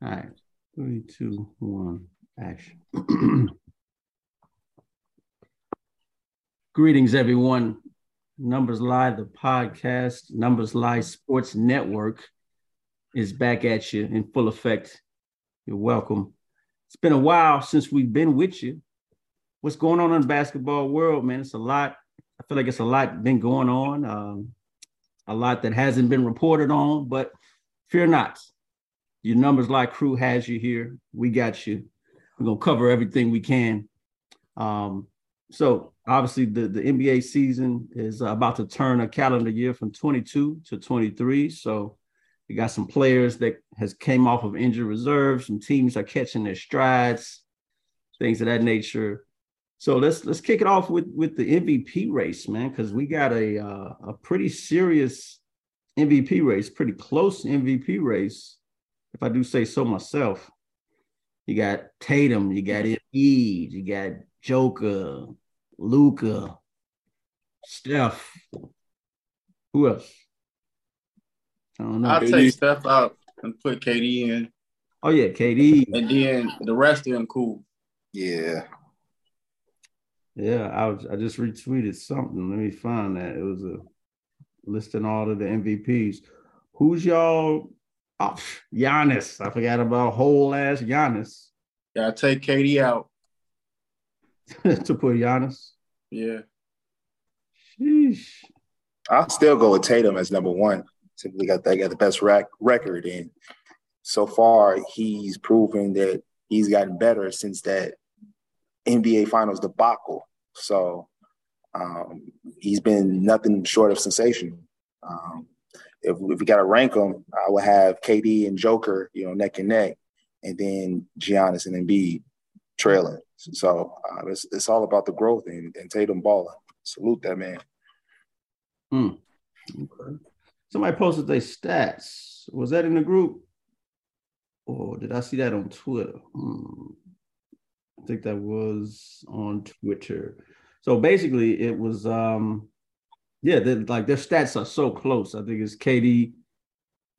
All right. Three, two, one, action. Greetings, everyone. Numbers Live, the podcast, Numbers Live Sports Network is back at you in full effect. You're welcome. It's been a while since we've been with you. What's going on in the basketball world, man? It's a lot. I feel like it's a lot been going on, um, a lot that hasn't been reported on, but fear not. Your Numbers Live crew has you here. We got you. We're to cover everything we can. Um, so obviously the, the NBA season is about to turn a calendar year from 22 to 23. So we got some players that has came off of injured reserve. Some teams are catching their strides, things of that nature. So let's let's kick it off with with the MVP race, man, because we got a uh, a pretty serious MVP race, pretty close MVP race, if I do say so myself. You got Tatum, you got mm-hmm. Embiid, you got Joker, Luka, Steph. Who else? I don't know. I'll take Steph out and put KD in. Oh yeah, KD. And then the rest of them cool. Yeah. Yeah, I was I just retweeted something. Let me find that. It was a listing all of the MVPs. Who's y'all? Oh, Giannis. I forgot about whole ass Giannis. Yeah, I take KD out. to put Giannis. Yeah. Sheesh. I'll still go with Tatum as number one. Simply got that got the best rack, record, and so far he's proven that he's gotten better since that NBA Finals debacle. So um, he's been nothing short of sensational. Um, if, if we got to rank them, I would have KD and Joker, you know, neck and neck, and then Giannis and Embiid trailing. So uh, it's, it's all about the growth and, and Tatum balling. Salute that man. Hmm. Okay. Somebody posted their stats. Was that in the group? Or did I see that on Twitter? Hmm. I think that was on Twitter. So basically, it was um, yeah, like their stats are so close. I think it's KD,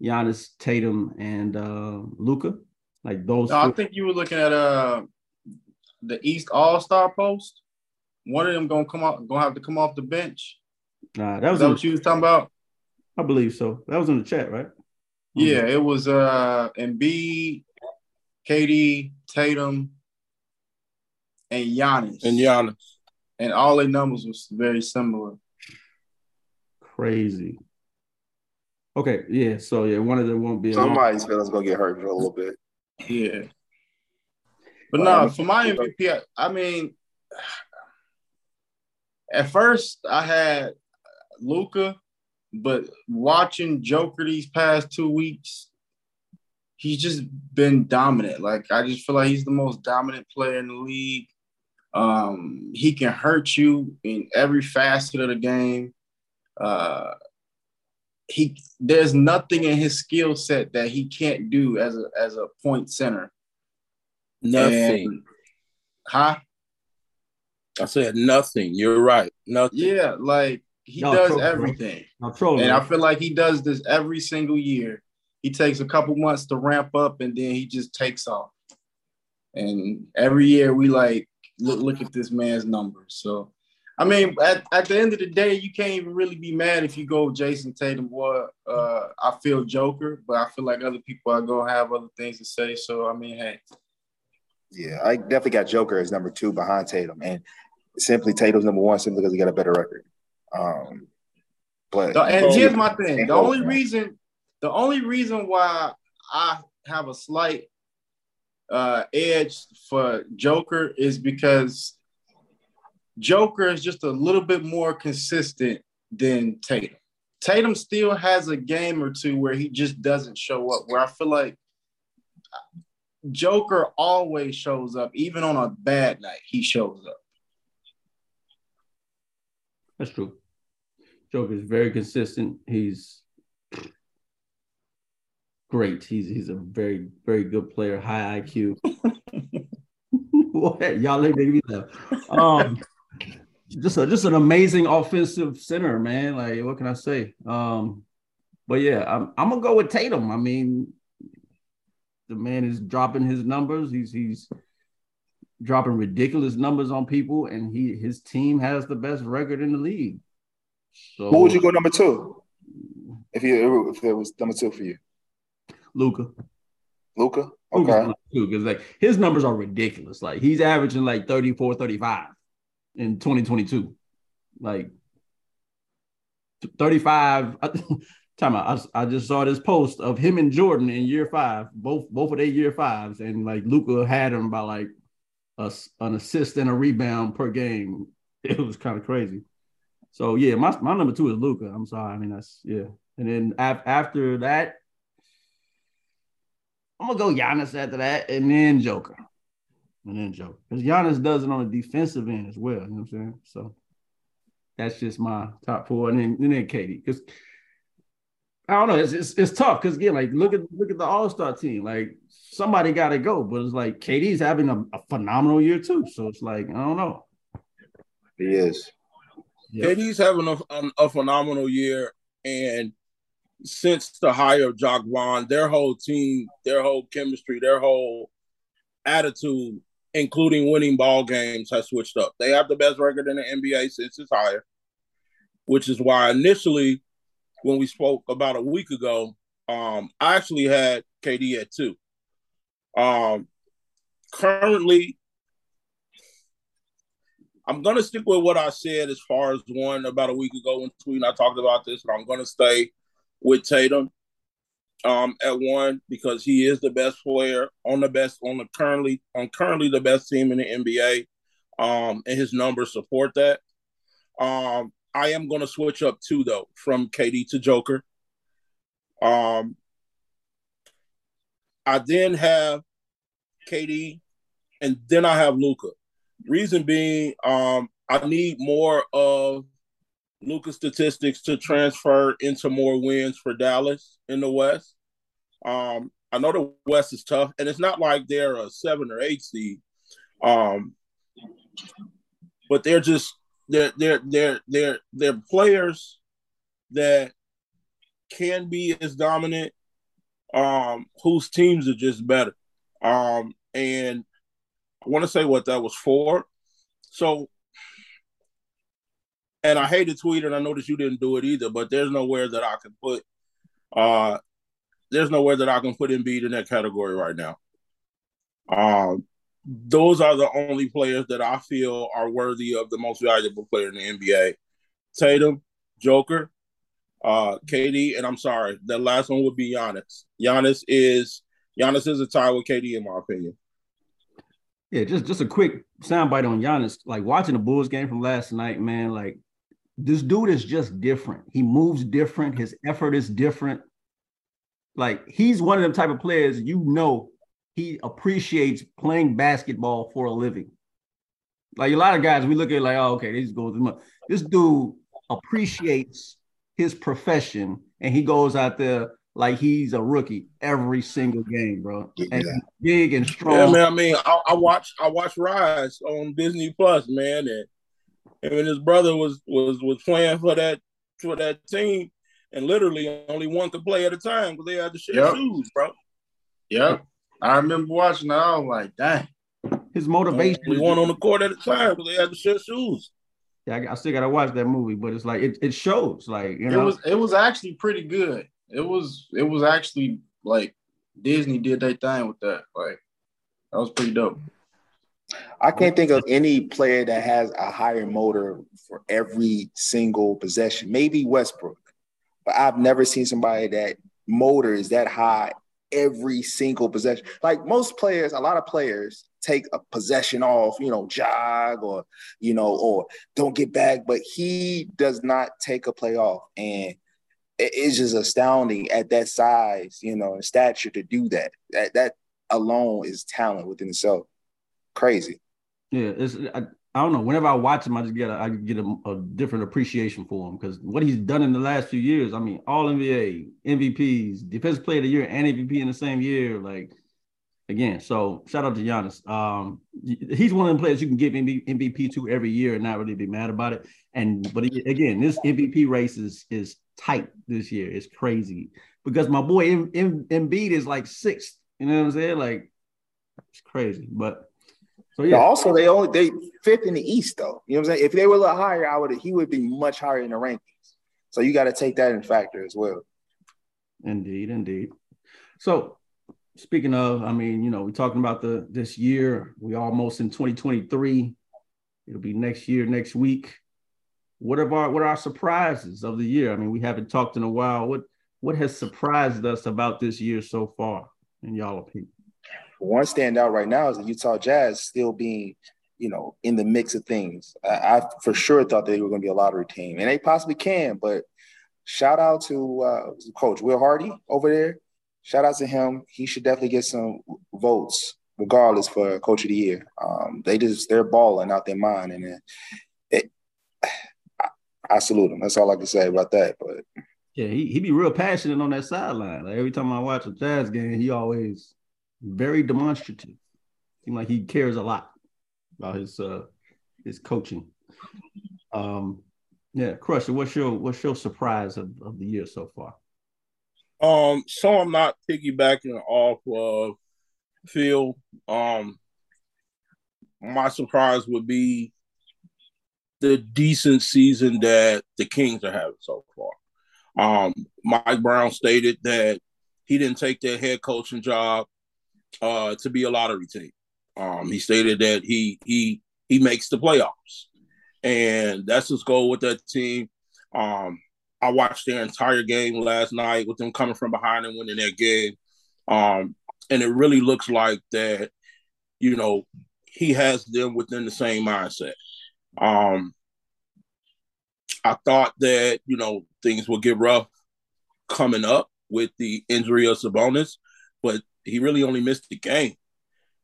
Giannis, Tatum, and uh, Luka. Like those. No, I think you were looking at uh the East All Star post. One of them gonna come out, gonna have to come off the bench. Nah, that was that what you was talking about. I believe so. That was in the chat, right? Yeah, it was uh Embiid, KD, Tatum, and Giannis. And Giannis. And all their numbers was very similar. Crazy. Okay, yeah. So yeah, one of them won't be. Somebody's feelings gonna get hurt for a little bit. Yeah. But no, for my MVP, I, I mean, at first I had Luka, but watching Joker these past two weeks, he's just been dominant. Like I just feel like he's the most dominant player in the league. Um, he can hurt you in every facet of the game. Uh, he there's nothing in his skill set that he can't do as a as a point center. Nothing. And, huh? I said nothing. You're right. Nothing. Yeah, like he no, does everything. No, troll, and I feel like he does this every single year. He takes a couple months to ramp up and then he just takes off. And every year we like look look at this man's numbers. So I mean, at, at the end of the day, you can't even really be mad if you go Jayson Tatum. Boy, uh, I feel Joker, but I feel like other people are gonna have other things to say. So I mean, hey. Yeah, I definitely got Joker as number two behind Tatum, and simply Tatum's number one simply because he got a better record. Um, but and here's my thing: the only reason, the only reason why I have a slight uh, edge for Joker is because Joker is just a little bit more consistent than Tatum. Tatum still has a game or two where he just doesn't show up. Where I feel like Joker always shows up, even on a bad night, he shows up. That's true. Joker is very consistent. He's great. He's he's a very very good player, high IQ. y'all make me laugh. Um, just a, just an amazing offensive center, man. Like what can I say? Um, but yeah, I'm I'm gonna go with Tatum. I mean, the man is dropping his numbers. He's he's dropping ridiculous numbers on people, and he his team has the best record in the league. So who would you go number two? If you if it was number two for you, Luka. Luka. Okay. Because like his numbers are ridiculous. Like he's averaging like 34, 35 in 2022. Like 35. Time out. I, I just saw this post of him and Jordan in year five, both both of their year fives, and like Luka had him by like a, an assist and a rebound per game. It was kind of crazy. So yeah, my my number two is Luka. I'm sorry. I mean that's yeah. And then af- after that, I'm gonna go Giannis after that, and then Joker, and then Joker, because Giannis does it on the defensive end as well. You know what I'm saying? So that's just my top four, and then and then KD, because I don't know, it's it's, it's tough because again, like look at look at the All Star team, like somebody got to go, but it's like KD's having a, a, phenomenal year too, so it's like I don't know. He is. Yep. KD's having a, a, a phenomenal year, and since the hire of Jacque Vaughn, their whole team, their whole chemistry, their whole attitude, including winning ball games, has switched up. They have the best record in the NBA since it's higher, which is why initially, when we spoke about a week ago, um, I actually had KD at two. Um, currently, I'm gonna stick with what I said as far as one about a week ago when tweeting. I talked about this, and I'm gonna stay with Tatum um, at one because he is the best player on the best on the currently on currently the best team in the NBA, um, and his numbers support that. Um, I am going to switch up too though from KD to Joker. Um, I then have KD, and then I have Luka. Reason being, um, I need more of Luka's statistics to transfer into more wins for Dallas in the West. Um, I know the West is tough, and it's not like they're a seven or eight seed. Um, but they're just they're they're they're they're they're players that can be as dominant, um, whose teams are just better. Um, and I want to say what that was for. So and I hate to tweet, and I noticed you didn't do it either. But there's nowhere that I can put, uh, there's nowhere that I can put Embiid in that category right now. Um, those are the only players that I feel are worthy of the most valuable player in the NBA. Tatum, Joker, uh, KD, and I'm sorry, the last one would be Giannis. Giannis is Giannis is a tie with KD in my opinion. Yeah, just just a quick soundbite on Giannis. Like watching the Bulls game from last night, man. Like this dude is just different. He moves different. His effort is different. Like he's one of them type of players you know he appreciates playing basketball for a living. Like a lot of guys, we look at like, oh, okay, this goes. This dude appreciates his profession, and he goes out there like he's a rookie every single game, bro. And big and strong. Yeah, man. I mean, I, I watch I watch Rise on Disney Plus, man, and and when his brother was was was playing for that for that team, and literally only one could play at a time because they had to share yep. shoes, bro. Yep, I remember watching that. I was like, dang. His motivation. We one on the court at a time because they had to share shoes. Yeah, I, I still gotta watch that movie, but it's like it, it shows, like you know, it was it was actually pretty good. It was it was actually like Disney did their thing with that. Like that was pretty dope. I can't think of any player that has a higher motor for every single possession. Maybe Westbrook, but I've never seen somebody that motor is that high every single possession. Like most players, a lot of players take a possession off, you know, jog or, you know, or don't get back, but he does not take a play off. And it's just astounding at that size, you know, and stature to do that. That that alone is talent within itself crazy. Yeah, it's I, I don't know. Whenever I watch him, I just get a, I get a, a different appreciation for him because what he's done in the last few years. I mean, All NBA, MVPs, Defensive Player of the Year, and MVP in the same year. Like again, so shout out to Giannis. Um, he's one of the players you can give MVP to every year and not really be mad about it. And but again, this MVP race is is tight this year. It's crazy because my boy M- M- Embiid is like sixth You know what I'm saying? Like it's crazy. But so yeah. But also, they only they fifth in the East though. You know what I'm saying? If they were a little higher, I would he would be much higher in the rankings. So you got to take that in factor as well. Indeed, indeed. So speaking of, I mean, you know, we're talking about the this year. We almost in 2023. It'll be next year, next week. What are our what are our surprises of the year? I mean, we haven't talked in a while. What what has surprised us about this year so far, in y'all opinion? One standout right now is the Utah Jazz still being, you know, in the mix of things. I, I for sure thought they were going to be a lottery team, and they possibly can. But shout out to uh, Coach Will Hardy over there. Shout out to him. He should definitely get some votes, regardless for Coach of the Year. Um, they just they're balling out their mind, and it, it, I, I salute them. That's all I can say about that. But yeah, he he be real passionate on that sideline. Like every time I watch a Jazz game, he always very demonstrative. Seems like he cares a lot about his uh his coaching. Um, yeah, Crusher, what's your what's your surprise of, of the year so far? Um, so I'm not piggybacking off of Phil. Um, my surprise would be the decent season that the Kings are having so far. Um, Mike Brown stated that he didn't take that head coaching job uh, to be a lottery team. Um, he stated that he he he makes the playoffs, and that's his goal with that team. Um, I watched their entire game last night with them coming from behind and winning that game, um, and it really looks like that. You know, he has them within the same mindset. Um, I thought that you know things would get rough coming up with the injury of Sabonis, but he really only missed the game.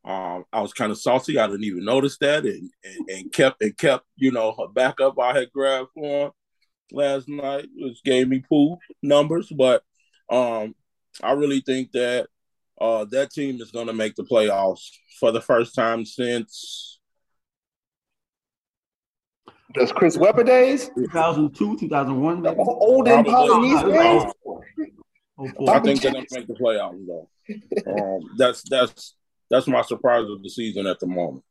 Um, I was kind of salty. I didn't even notice that, and, and, and kept and kept you know a backup I had grabbed for him last night, which gave me pool numbers. But um, I really think that uh, that team is going to make the playoffs for the first time since. Does Chris Webber days? 2002, 2001. Old and Polynesian. I think they're going to make the playoffs though. Um, that's that's that's my surprise of the season at the moment.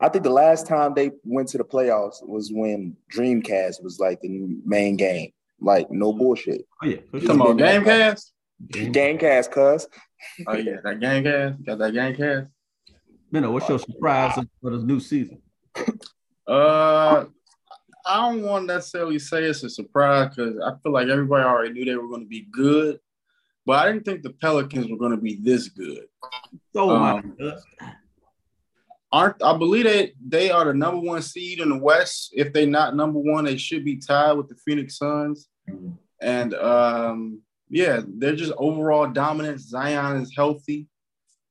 I think the last time they went to the playoffs was when Dreamcast was like the main game. Like no bullshit. Oh yeah, Come on, Gamecast. Gamecast, cuz. Oh yeah, that Gamecast. Got that Gamecast. Minnow, what's your surprise for the new season? Uh, I don't want to necessarily say it's a surprise because I feel like everybody already knew they were going to be good, but I didn't think the Pelicans were going to be this good. So Um, Aren't I believe that they are the number one seed in the West. If they're not number one, they should be tied with the Phoenix Suns. And um, yeah, they're just overall dominant. Zion is healthy.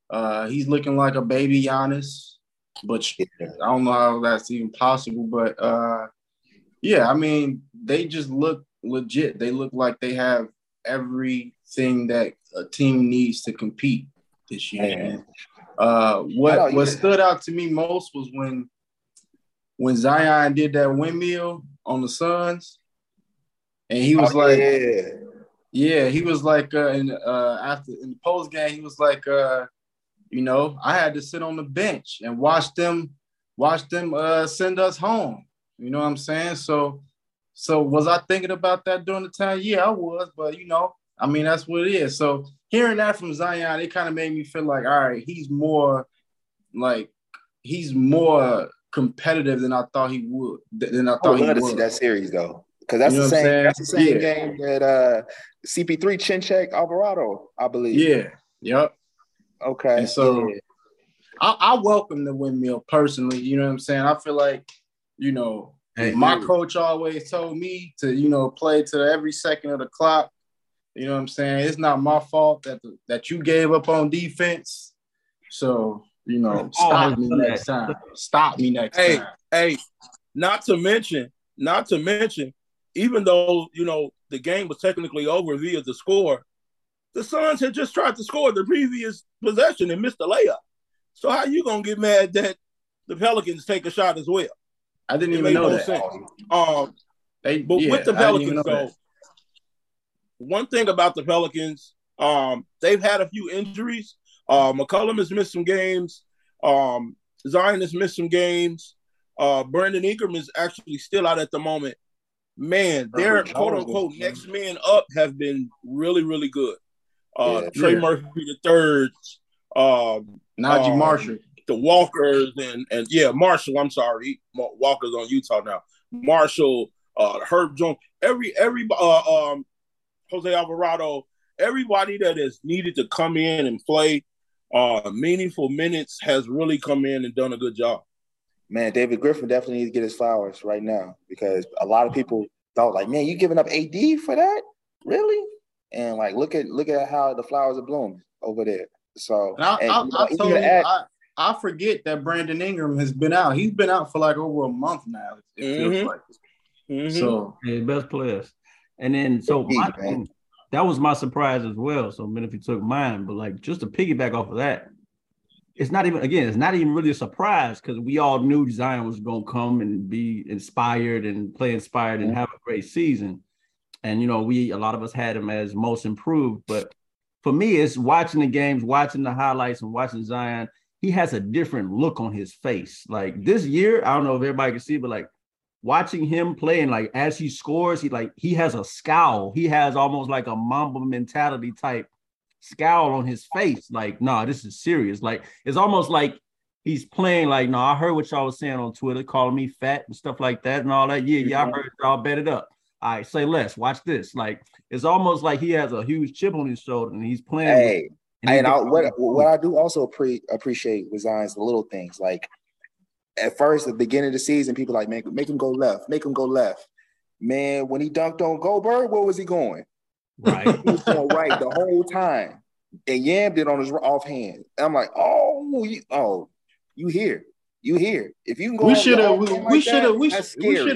Uh, he's looking like a baby Giannis, but I don't know how that's even possible. But uh, yeah, I mean, they just look legit. They look like they have everything that a team needs to compete this year. Man. Uh, what what even- stood out to me most was when when Zion did that windmill on the Suns, and he was Oh, like, yeah. yeah, he was like, uh, in uh, after in the post game, he was like, uh, you know, I had to sit on the bench and watch them, watch them uh, send us home. You know what I'm saying? So, so was I thinking about that during the time? Yeah, I was, but you know, I mean, that's what it is. So hearing that from Zion, it kind of made me feel like, all right, he's more like he's more competitive than I thought he would. Than I I thought would he love to would. see that series though. Because that's You know the same that's the same Yeah. game that uh CP3 chin check Alvarado, I believe. Yeah. Yep. Okay. And so- yeah. I, I welcome the windmill personally. You know what I'm saying? I feel like, you know, Hey, my hey. coach always told me to, you know, play to every second of the clock. You know what I'm saying? It's not my fault that the, that you gave up on defense. So, you know, Oh, stop me next time. Stop me next Hey. time. Hey, not to mention, not to mention, even though you know the game was technically over via the score, the Suns had just tried to score the previous possession and missed the layup. So how you gonna get mad that the Pelicans take a shot as well? I didn't It even know no that. sense. Um, They, but yeah, with the I didn't even Pelicans, though, that. One thing about the Pelicans, um, they've had a few injuries. Uh, McCollum has missed some games. Um, Zion has missed some games. Uh, Brandon Ingram is actually still out at the moment. Man, their quote unquote next men up have been really, really good. Uh, yeah, Trey yeah. Murphy the third, um, Naji um, Marshall, the Walkers, and and yeah, Marshall. I'm sorry, Walker's on Utah now. Marshall, uh, Herb Jones, every every uh, um, Jose Alvarado, everybody that has needed to come in and play uh, meaningful minutes has really come in and done a good job. Man, David Griffin definitely needs to get his flowers right now because a lot of people thought like, man, you giving up AD for that? Really? And like, look at look at how the flowers are blooming over there. So and I, and, I, I, told you, add, I, I, forget that Brandon Ingram has been out. He's been out for like over a month now. It mm-hmm. like. Mm-hmm. So yeah, best players. And then so my that was my surprise as well. So many if you took mine, but like just to piggyback off of that, it's not even again, it's not even really a surprise because we all knew Zion was gonna come and be inspired and play inspired and have a great season. And you know, we a lot of us had him as most improved, but for me, it's watching the games, watching the highlights, and watching Zion. He has a different look on his face. Like this year, I don't know if everybody can see, but like watching him play and like as he scores, he like he has a scowl. He has almost like a Mamba mentality type scowl on his face. Like, nah, this is serious. Like it's almost like he's playing like, no, nah, I heard what y'all was saying on Twitter, calling me fat and stuff like that and all that. Yeah, yeah, I heard y'all bet it up. All right, say less. Watch this. Like it's almost like he has a huge chip on his shoulder and he's playing. Hey, and, and I, what what I do also pre- appreciate with Zion's the little things like at first, at the beginning of the season, people like make make him go left, make him go left. Man, when he dunked on Gobert, where was he going? Right, he was going right the whole time, and yammed it on his offhand. And I'm like, oh, you, oh, you here? You here? If you can go, we should have, we should have, we should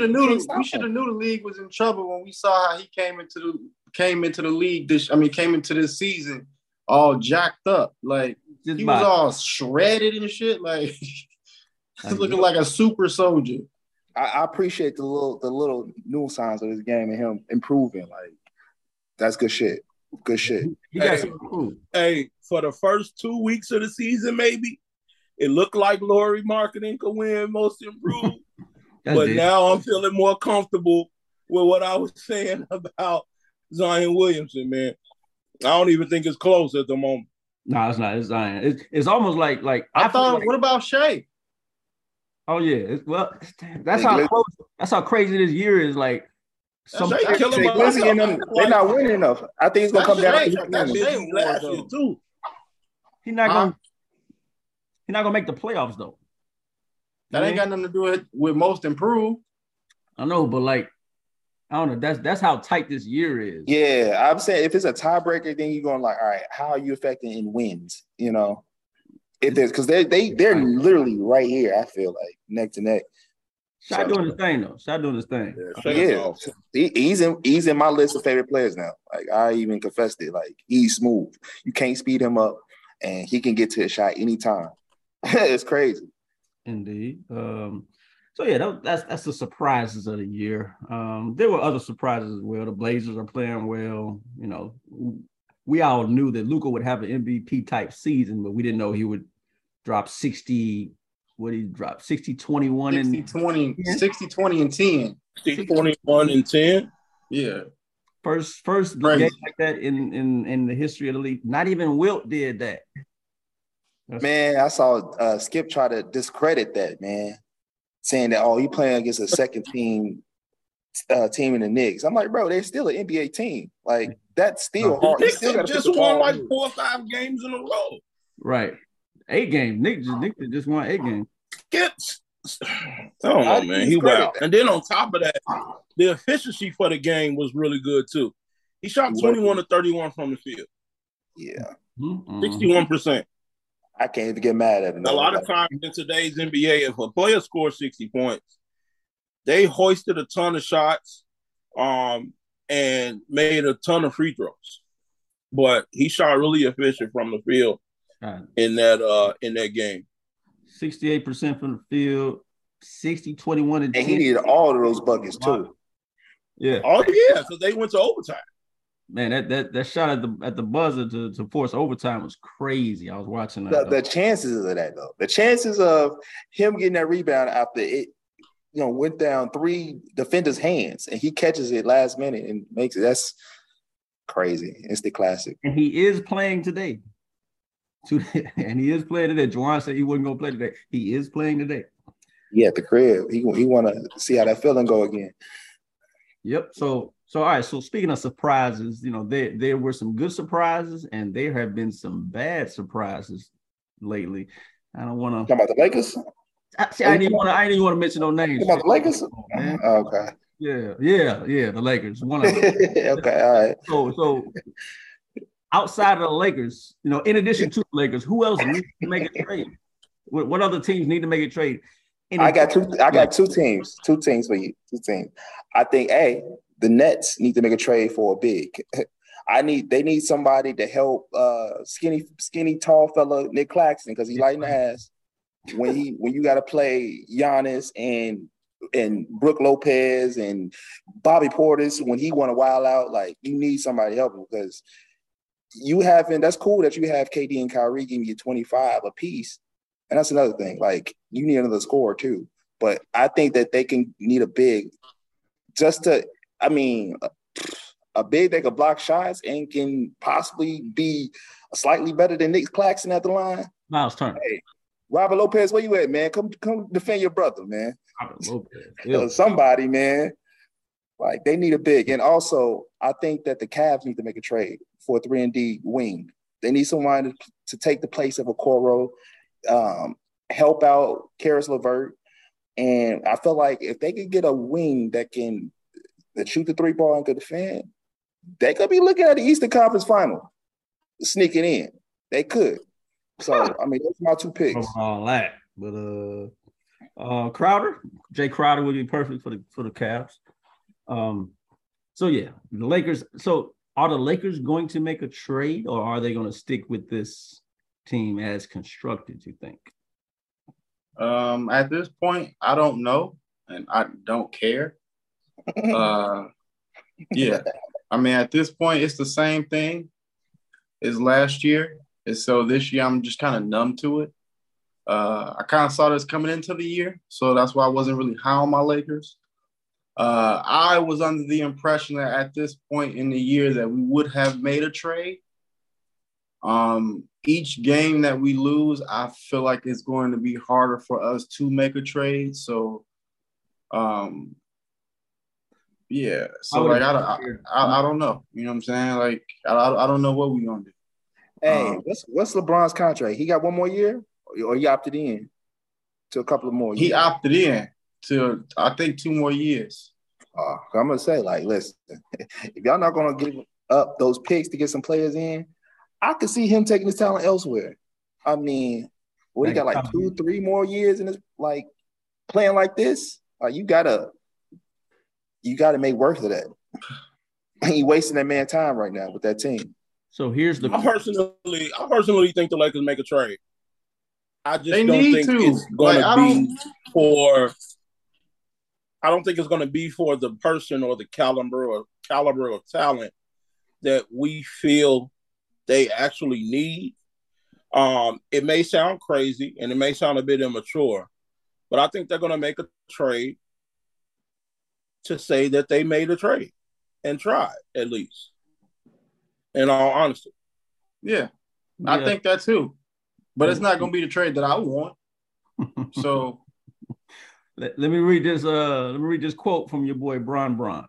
have knew, we should have knew the league was in trouble when we saw how he came into the came into the league. This, I mean, came into this season all jacked up, like he was all shredded and shit, like. He's looking like a super soldier. I, I, appreciate the little the little new signs of this game and him improving. Like that's good shit. Good shit. Hey, hey, for the first two weeks of the season, maybe it looked like Lauri Markkanen could win most improved. but it. now I'm feeling more comfortable with what I was saying about Zion Williamson, man. I don't even think it's close at the moment. No, it's not. It's Zion. It's, it's almost like like I, I thought. Like, what about Shai? Oh yeah, it's, well, that's how close, that's how crazy this year is. Like, some they're not winning enough. I think it's gonna come down. To last year too. He's not gonna. He's not gonna make the playoffs though. That ain't got nothing to do with, with most improved. I know, but like, I don't know. That's that's how tight this year is. Yeah, I'm saying if it's a tiebreaker, then you're going like, all right, how are you affecting in wins? You know, if there's because they they they're literally right here. I feel like neck to neck. Shot so, doing his thing though. Shot doing his thing. Yeah, yeah. He, he's in he's in my list of favorite players now. Like I even confessed it. Like he's smooth. You can't speed him up, and he can get to a shot anytime. it's crazy. Indeed. Um, so yeah, that, that's that's the surprises of the year. Um, there were other surprises as well. The Blazers are playing well. You know, we all knew that Luka would have an MVP type season, but we didn't know he would dropped 60. What did he drop? 60, 21 60, and 20, 60, 20 and 10. 60, 21 and 10. Yeah. First, first game like that in, in in the history of the league. Not even Wilt did that. That's man, I saw uh, Skip try to discredit that, man, saying that, oh, you playing against a second team uh, team in the Knicks. I'm like, bro, they're still an NBA team. Like, that's still hard. Knicks just won like four or five games in a row. Right eight game. Nick just Nick just won eight game. Gets I don't know, man. He wow. And then on top of that, the efficiency for the game was really good too. He shot 21 to 31 from the field. Yeah. 61%. Mm-hmm. I can't even get mad at him. A lot of times in today's NBA, if a player scores 60 points, they hoisted a ton of shots um, and made a ton of free throws. But he shot really efficient from the field in that uh in that game. 68% from the field, 60, 21, and, and he needed all of those buckets too. Yeah. Oh yeah, so they went to overtime. Man, that, that that shot at the at the buzzer to, to force overtime was crazy. I was watching that. The, the chances of that though, the chances of him getting that rebound after it, you know, went down three defenders' hands and he catches it last minute and makes it. That's crazy. It's the classic. And he is playing today. and he is playing today. Juwan said he wasn't gonna play today. He is playing today. Yeah, at the crib. He he want to see how that feeling go again. Yep. So so all right. So speaking of surprises, you know there there were some good surprises and there have been some bad surprises lately. I don't want to talk about the Lakers. I, see, I didn't want to. I didn't want to mention no names. About the Lakers. Oh, okay. Yeah, yeah, yeah. The Lakers. One of them. okay, all right. So so outside of the Lakers, you know, in addition to the Lakers, who else needs to make a trade? What, what other teams need to make a trade? I got two. I got two teams. Two teams for you. Two teams. I think a the Nets need to make a trade for a big. I need. They need somebody to help uh, skinny, skinny, tall fella Nic Claxton because he's light in the ass. When he when you got to play Giannis and and Brook Lopez and Bobby Portis when he want to wild out, like you need somebody to help him because you haven't. That's cool that you have KD and Kyrie giving you twenty five a piece, and that's another thing. Like you need another score too. But I think that they can need a big just to. I mean, a big that can block shots and can possibly be slightly better than Nic Claxton at the line. Miles Turner. Hey, Robert Lopez, where you at, man? Come come defend your brother, man. Robert Lopez. Somebody, man. Like they need a big. And also, I think that the Cavs need to make a trade for a three and D wing. They need someone to, to take the place of Okoro, um, help out Caris LeVert. And I feel like if they could get a wing that can that shoot the three ball and could defend, they could be looking at the Eastern Conference final, sneaking in. They could. So I mean, those are my two picks. All that, but uh, uh, Crowder, Jae Crowder would be perfect for the for the Cavs. Um, so yeah, the Lakers. So are the Lakers going to make a trade or are they going to stick with this team as constructed, you think? Um, at this point, I don't know and I don't care. uh, yeah. I mean, at this point, it's the same thing as last year. And so this year, I'm just kind of numb to it. Uh, I kind of saw this coming into the year. So that's why I wasn't really high on my Lakers. Uh, I was under the impression that at this point in the year that we would have made a trade. Um, each game that we lose, I feel like it's going to be harder for us to make a trade. So, um, yeah. So like I, I, I, I, don't know. You know what I'm saying? Like I, I don't know what we're gonna do. Hey, um, what's what's LeBron's contract? He got one more year, or he opted in to a couple of more. Years? He opted in to I think two more years. Uh, I'm gonna say, like, listen, if y'all not gonna give up those picks to get some players in, I could see him taking his talent elsewhere. I mean, what he got like two, three more years in this, like playing like this. Uh, you gotta, you gotta make worth of that. he wasting that man time right now with that team. So here's the. I personally, I personally think the Lakers make a trade. I just they don't think to. it's going like, to be for I don't think it's going to be for the person or the caliber or caliber of talent that we feel they actually need. Um, it may sound crazy and it may sound a bit immature, but I think they're going to make a trade to say that they made a trade and tried at least. In all honesty, yeah, yeah. I think that too. But it's not going to be the trade that I want. so let, let me read this. Uh, let me read this quote from your boy Bron Bron.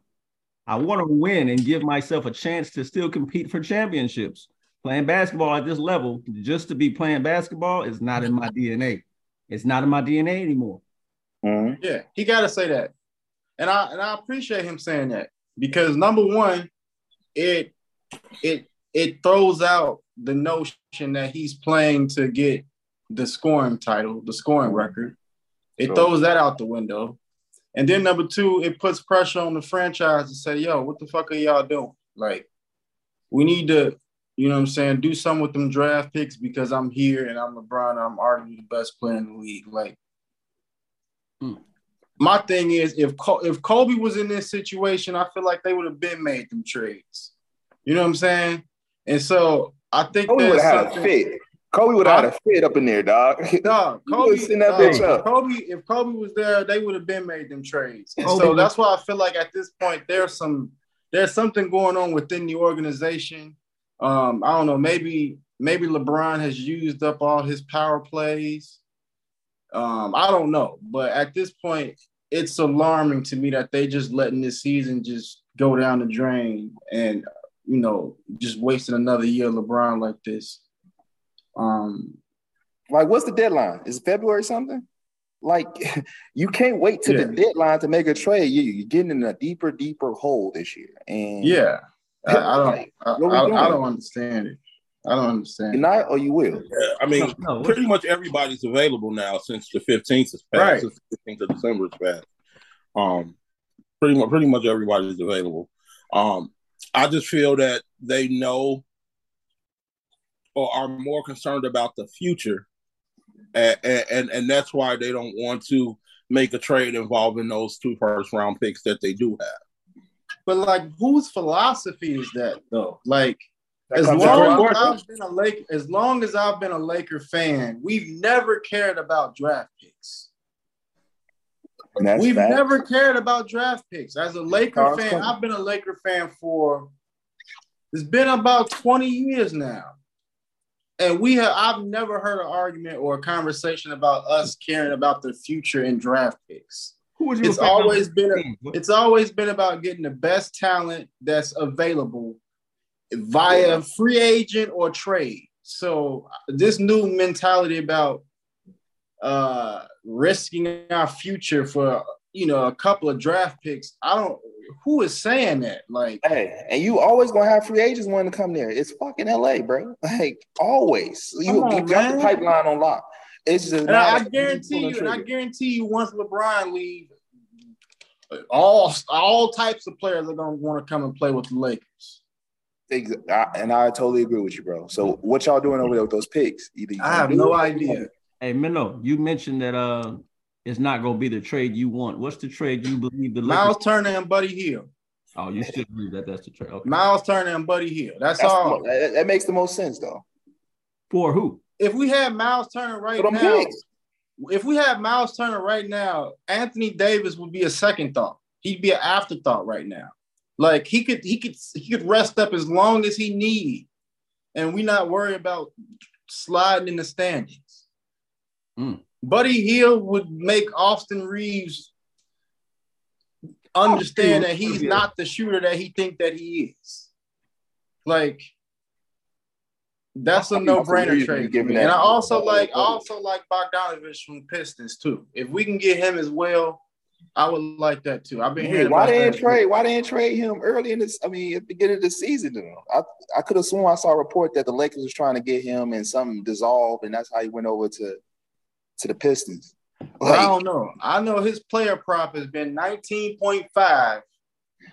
I want to win and give myself a chance to still compete for championships. Playing basketball at this level, just to be playing basketball, is not in my DNA. It's not in my DNA anymore. Mm-hmm. Yeah, he got to say that, and I and I appreciate him saying that because number one, it it it throws out the notion that he's playing to get the scoring title, the scoring record. It sure. throws that out the window. And then number two, it puts pressure on the franchise to say, yo, what the fuck are y'all doing? Like, we need to, you know what I'm saying, do something with them draft picks because I'm here and I'm LeBron. I'm arguably the best player in the league. Like, hmm. my thing is, if if Kobe was in this situation, I feel like they would have been made them trades. You know what I'm saying? And so I think Kobe would have had a something- fit. Kobe would have had a fit up in there, dog. Dog, Kobe, would've that dog, bitch up. Kobe, if Kobe was there, they would have been made them trades. And Kobe so that's why I feel like at this point there's some there's something going on within the organization. Um, I don't know, maybe maybe LeBron has used up all his power plays. Um, I don't know, but at this point, it's alarming to me that they just letting this season just go down the drain and you know just wasting another year of LeBron like this. Um, Like, what's the deadline? Is it February something? Like, you can't wait to the deadline to make a trade. You, you're getting in a deeper, deeper hole this year. And Yeah, I, I don't. Like, I, I, I don't understand it. I don't you're understand. not, or you will. Yeah, I mean, No, what- pretty much everybody's available now since the 15th is passed. Right. Since the 15th of December is passed. Um, pretty much, pretty much everybody's available. Um, I just feel that they know or are more concerned about the future, and and, and that's why they don't want to make a trade involving those two first round picks that they do have. But like, whose philosophy is that though? Like, That as comes down to long as I've been a Lake, as long as I've been a Laker fan, we've never cared about draft picks. We've fact. never cared about draft picks. As a Laker fan. I've been a Laker fan for it's been about 20 years now. And we have I've never heard an argument or a conversation about us caring about the future in draft picks. Who was you It's a fan of? always been a, it's always been about getting the best talent that's available via free agent or trade. So this new mentality about uh risking our future for you know a couple of draft picks, I don't who is saying that? Like Hey, and you always gonna have free agents wanting to come there. It's fucking LA, bro. Like always. You, on, you got the pipeline on lock. It's just and not I, I guarantee you, and I guarantee you once LeBron leaves, all all types of players are gonna want to come and play with the Lakers. Ex- I- and I totally agree with you, bro. So what y'all doing over there with those picks? Either you I have no idea. Hey, Minnow, you mentioned that uh, it's not going to be the trade you want. What's the trade you believe the Lakers? Miles Turner and Buddy Hield. Oh, you still believe that that's the trade? Okay. Miles Turner and Buddy Hield. That's, That's all. the- that, that makes the most sense, though. For who? If we had Miles Turner right now, picks. if we had Miles Turner right now, Anthony Davis would be a second thought. He'd be an afterthought right now. Like he could, he could, he could rest up as long as he need, and we not worry about sliding in the standings. Mm. Buddy Hield would make Austin Reaves understand that he's oh, not the shooter that he think that he is. Like that's a no-brainer trade. be for giving me. that- And I also like I also like Bogdanovich from Pistons too. If we can get him as well, I would like that too. I've been hearing why didn't trade? Why didn't trade him early in this? I mean, at the beginning of the season. Though. I I could have sworn I saw a report that the Lakers was trying to get him and something dissolved, and that's how he went over to to the Pistons. But I don't know. I know his player prop has been 19.5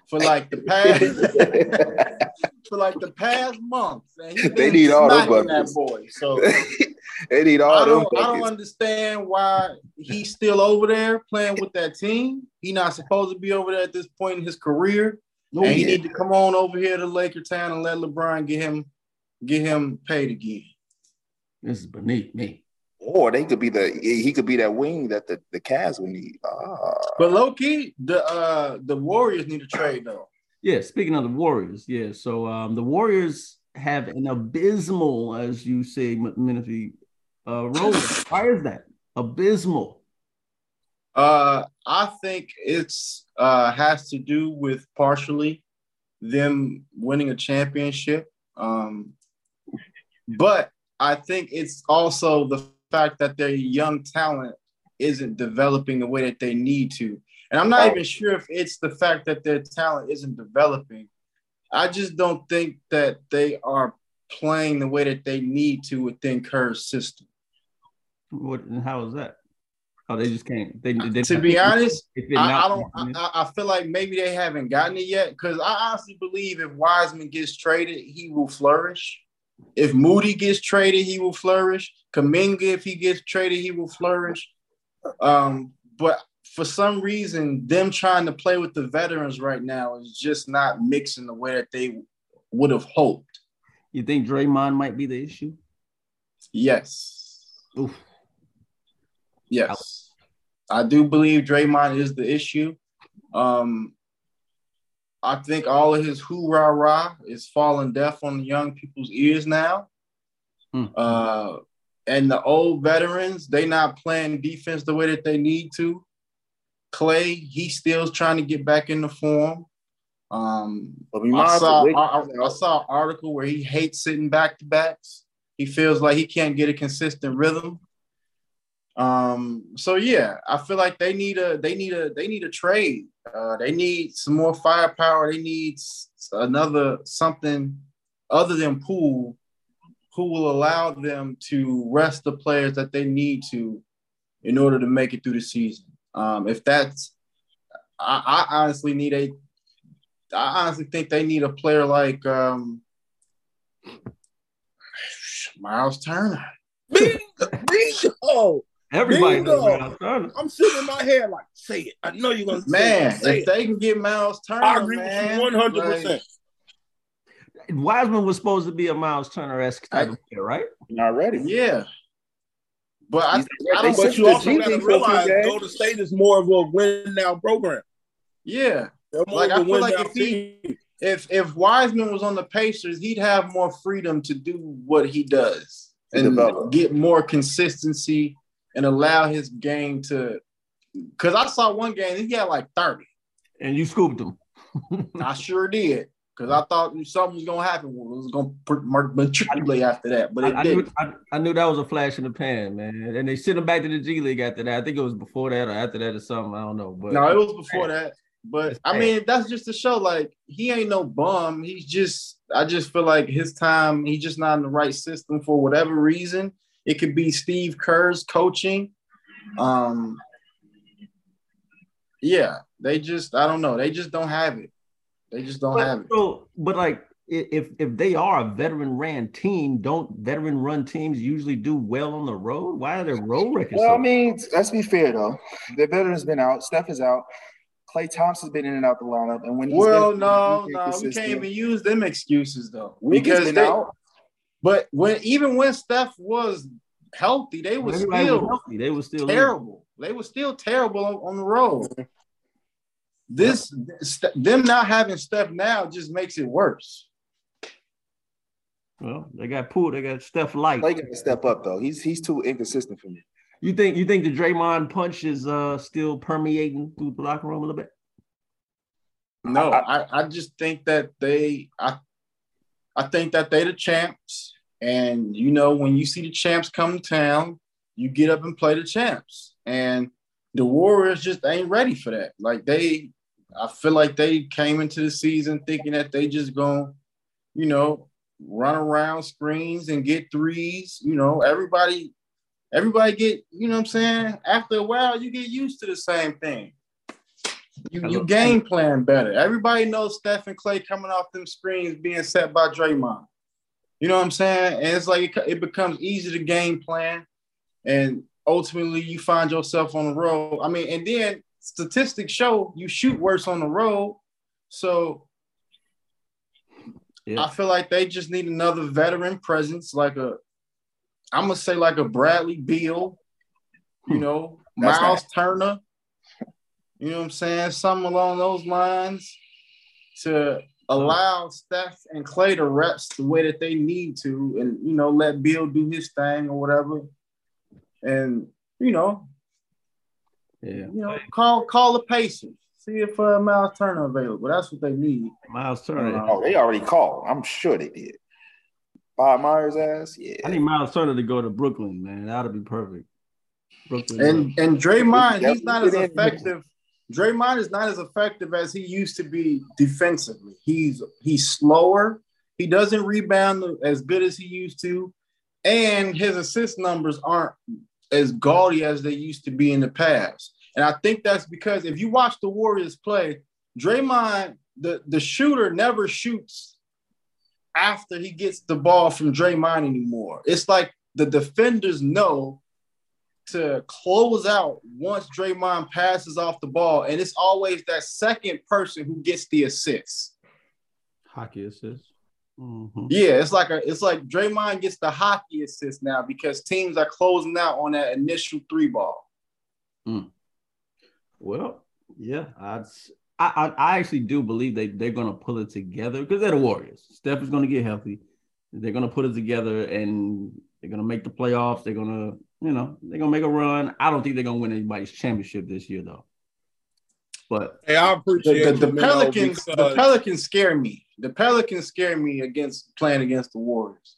for like the past for like the past month. They need all those smacking that boy. So they need all I them don't, I don't understand why he's still over there playing with that team. He's not supposed to be over there at this point in his career. Oh, and he yeah. need to come on over here to Laker Town and let LeBron get him get him paid again. This is beneath me. Or they could be the he could be that wing that the, the Cavs would need. Ah. But low key, the uh the Warriors need a trade though. Yeah, speaking of the Warriors, yeah. So um, the Warriors have an abysmal, as you say, M- Menifee, uh, role. Why is that abysmal? Uh, I think it's uh has to do with partially them winning a championship. Um, but I think it's also the fact that their young talent isn't developing the way that they need to. And I'm not oh. even sure if it's the fact that their talent isn't developing. I just don't think that they are playing the way that they need to within Kerr's system. What and how is that? Oh, they just can't. They, they To be honest, I, I don't. I, I feel like maybe they haven't gotten it yet because I honestly believe if Wiseman gets traded, he will flourish. If Moody gets traded, he will flourish. Kuminga, if he gets traded, he will flourish. Um, but for some reason, them trying to play with the veterans right now is just not mixing the way that they would have hoped. You think Draymond might be the issue? Yes. Oof. Yes. I do believe Draymond is the issue. Um, I think all of his hoorah rah is falling deaf on the young people's ears now. Hmm. Uh, and the old veterans, they not playing defense the way that they need to. Klay, he still's trying to get back into form. Um, But we I saw, I- I saw an article where he hates sitting back to backs. He feels like he can't get a consistent rhythm. Um, so yeah, I feel like they need a they need a they need a trade. Uh, they need some more firepower. They need another something other than Poole who will allow them to rest the players that they need to in order to make it through the season. Um, if that's, I, I honestly need a I honestly think they need a player like um, Myles Turner. Bingo, bingo. Everybody Bingo. knows Myles Turner. I'm sitting in my head like, say it. I know you're gonna Man, say if it. they can get Myles Turner, I agree man, with you 100. like, percent Wiseman was supposed to be a Myles Turner esque type of player, right? not ready. yeah. But I, He's- I don't. said But you the also got to League for a few realize. Golden State is more of a win now program. Yeah, Like, I feel like now if he- if if Wiseman was on the Pacers, he'd have more freedom to do what he does and develop. get more consistency and allow his game to. Because I saw one game, he had like thirty. And you scooped him. I sure did. Because I thought something was gonna happen. It was gonna pr- mar- matriculate after that, but it I, knew. I, I knew that was a flash in the pan, man. And they sent him back to the G League after that. I think it was before that or after that or something. I don't know. But No, it was before that. But I mean, that's just to show like he ain't no bum. He's just I just feel like his time, he's just not in the right system for whatever reason. It could be Steve Kerr's coaching. Um yeah, they just I don't know. They just don't have it. They just don't have it. so, but like if if they are a veteran ran team, don't veteran run teams usually do well on the road? Why are their road records? Well, so I mean, let's be fair though. The veteran's been out. Steph is out. Klay Thompson's been in and out the lineup, and when he's Well, been- no, he's been no, we can't even use them excuses though. Wiggins Because been they, out. But when even when Steph was healthy, they were everybody still was healthy. They were still terrible. They were still terrible on, on the road. This st- them not having Steph now just makes it worse. Well, they got Poole, they got Steph Light. They got to step up though. He's he's too inconsistent for me. you think you think the Draymond punch is uh still permeating through the locker room a little bit? No, I, I just think that they I I think that they the champs. And you know, when you see the champs come to town, you get up and play the champs. And the Warriors just ain't ready for that. Like they I feel like they came into the season thinking that they just gonna, you know, run around screens and get threes. You know, everybody, everybody get, you know what I'm saying? After a while, you get used to the same thing. You, you game plan better. Everybody knows Steph and Klay coming off them screens being set by Draymond. You know what I'm saying? And it's like it, it becomes easy to game plan, and ultimately you find yourself on the road. I mean, and then statistics show you shoot worse on the road. So Yeah. I feel like they just need another veteran presence, like a I'm gonna say like a Bradley Beal, you know, That's Myles Turner. You know what I'm saying? Something along those lines to allow Steph and Klay to rest the way that they need to, and you know, let Bill do his thing or whatever. And you know, Yeah. you know, call call the Pacers. See if uh, Myles Turner available. That's what they need. Myles Turner. Uh, Oh, they already called. I'm sure they did. Bob Myers ass. Yeah. I need Myles Turner to go to Brooklyn, man. That'd be perfect. Brooklyn. And and Draymond, he's not as Definitely fit in. effective. Draymond is not as effective as he used to be defensively. He's he's slower. He doesn't rebound as good as he used to, and his assist numbers aren't as gaudy as they used to be in the past. And I think that's because if you watch the Warriors play, Draymond, the, the shooter never shoots after he gets the ball from Draymond anymore. It's like the defenders know to close out once Draymond passes off the ball, and it's always that second person who gets the assist. hockey assist. Mhm. Yeah, it's like a it's like Draymond gets the hockey assist now because teams are closing out on that initial three ball. Well, yeah, I'd, I I actually do believe they they're gonna pull it together because they're the Warriors. Steph is gonna get healthy. They're gonna put it together and they're gonna make the playoffs. They're gonna, you know, they're gonna make a run. I don't think they're gonna win anybody's championship this year though. But Hey, I appreciate the, the you, Mino, Pelicans, the because- Pelicans scare me. The Pelicans scare me against playing against the Warriors.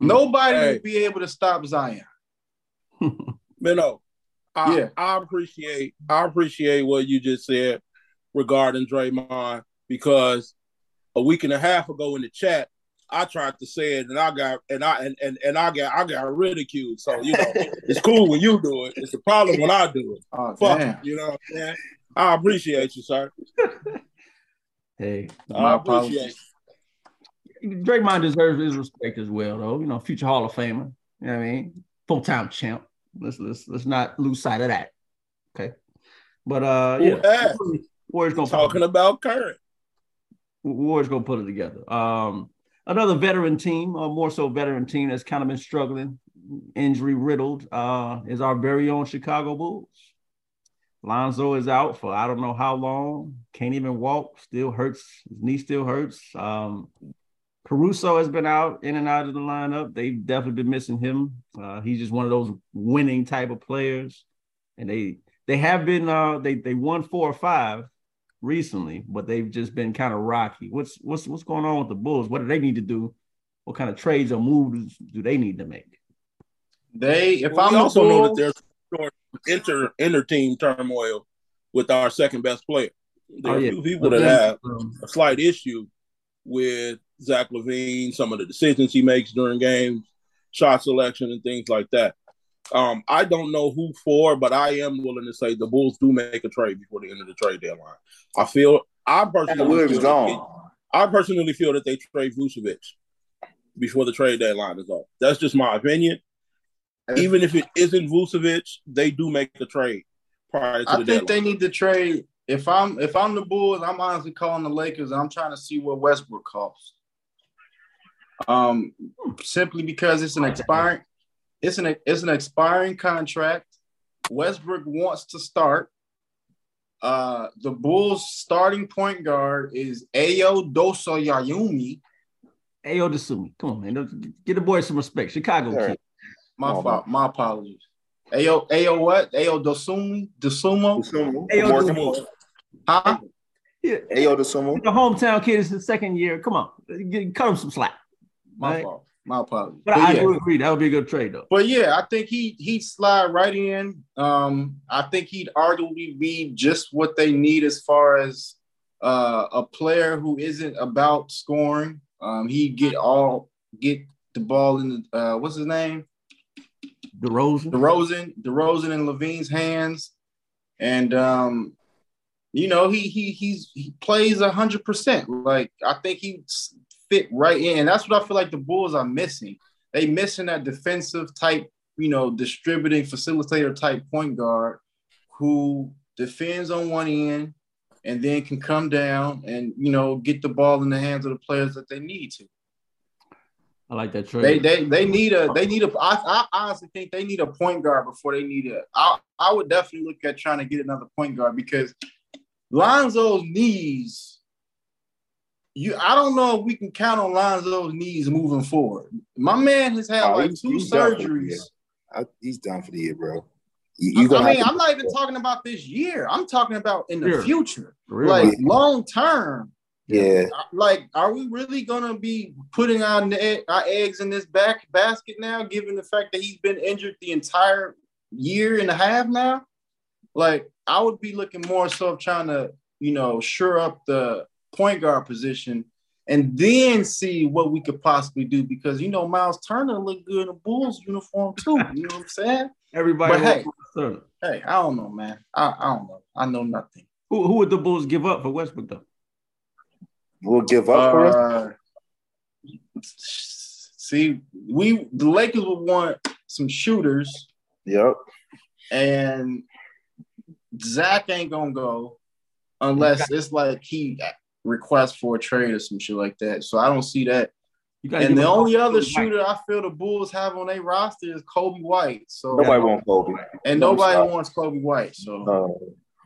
Hmm. Nobody Hey. will be able to stop Zion. Mino, I, Yeah. I appreciate I appreciate what you just said regarding Draymond because a week and a half ago in the chat, I tried to say it and I got and I and, and, and I got I got ridiculed. So you know, it's cool when you do it. It's a problem when I do it. Oh, Fuck damn. you know what I'm saying? I appreciate you, sir. hey, I appreciate apologies. Draymond deserves his respect as well, though. You know, future Hall of Famer. You know what I mean? Full time champ. Let's let's let's not lose sight of that. Okay. But uh yeah? Warriors gonna talking about current. Warriors gonna put it together. Um, another veteran team, or more so veteran team that's kind of been struggling, injury riddled, uh, is our very own Chicago Bulls. Lonzo is out for I don't know how long. Can't even walk. Still hurts. His knee still hurts. Um, Caruso has been out in and out of the lineup. They've definitely been missing him. Uh, he's just one of those winning type of players, and they they have been uh, they they won four or five recently, but they've just been kind of rocky. What's what's what's going on with the Bulls? What do they need to do? What kind of trades or moves do they need to make? They, if Well, I'm we the also know that Bulls, there's short inter inter team turmoil with our second best player. There Oh, are a few people But that have um, a slight issue with Zach LaVine, some of the decisions he makes during games, shot selection, and things like that. Um, I don't know who for, but I am willing to say the Bulls do make a trade before the end of the trade deadline. I feel I personally Williams feel gone. that they- I personally feel that they trade Vucevic before the trade deadline is up. That's just my opinion. Even if it isn't Vucevic, they do make the trade prior to I the think they need to trade. If I'm if I'm the Bulls, I'm honestly calling the Lakers. I'm trying to see what Westbrook costs. Um, simply because it's an expiring, it's an it's an expiring contract. Westbrook wants to start. Uh, the Bulls' starting point guard is Ayo Dosoyayumi. Ayo Desumi. Come on, man. Get the boy some respect. Chicago All right. kid. My Oh, fault. My apologies. Ayo Ayo what? Ayo Dosumi Dosumo? Ayo More- Desumi. Huh? Yeah. Ayo Dosumo. The hometown kid is the second year. Come on. Get, cut him some slack. My Right. fault. My apologies. But, But I yeah. do agree. That would be a good trade, though. But yeah, I think he he'd slide right in. Um, I think he'd arguably be just what they need as far as uh, a player who isn't about scoring. Um, he'd get all get the ball in the uh, what's his name? DeRozan. DeRozan, DeRozan in LaVine's hands, and um, you know he he he's he plays hundred percent. Like I think he fit right in, and that's what I feel like the Bulls are missing. They missing that defensive type, you know, distributing facilitator type point guard who defends on one end and then can come down and you know get the ball in the hands of the players that they need to. I like that They trade. they they need a they need a I, I honestly think they need a point guard before they need a I I would definitely look at trying to get another point guard because Lonzo's knees you I don't know if we can count on Lonzo's knees moving forward. My man has had Oh, like he's- two he's done for the surgeries. year. I, he's done for the year, bro. You, you I, I mean, to- I'm not even talking about this year. I'm talking about in the Sure. future. For real, Like man. long term. yeah. like are we really gonna be putting our, ne- our eggs in this back basket now given the fact that he's been injured the entire year and a half now like i would be looking more so of trying to you know sure up the point guard position and then see what we could possibly do because you know myles turner looked good in a bulls uniform too you know what i'm saying Everybody. But hey. hey i don't know man i, I don't know i know nothing Who, who would the Bulls give up for Westbrook, though? We'll give up for us. Uh, see, we the Lakers would want some shooters, Yep. and Zach ain't gonna go unless it's like he requests for a trade or some shit like that. So I don't see that And the only other Coby White. shooter I feel the Bulls have on their roster is Coby White. So Nobody wants Coby. and nobody stop. wants Coby White. So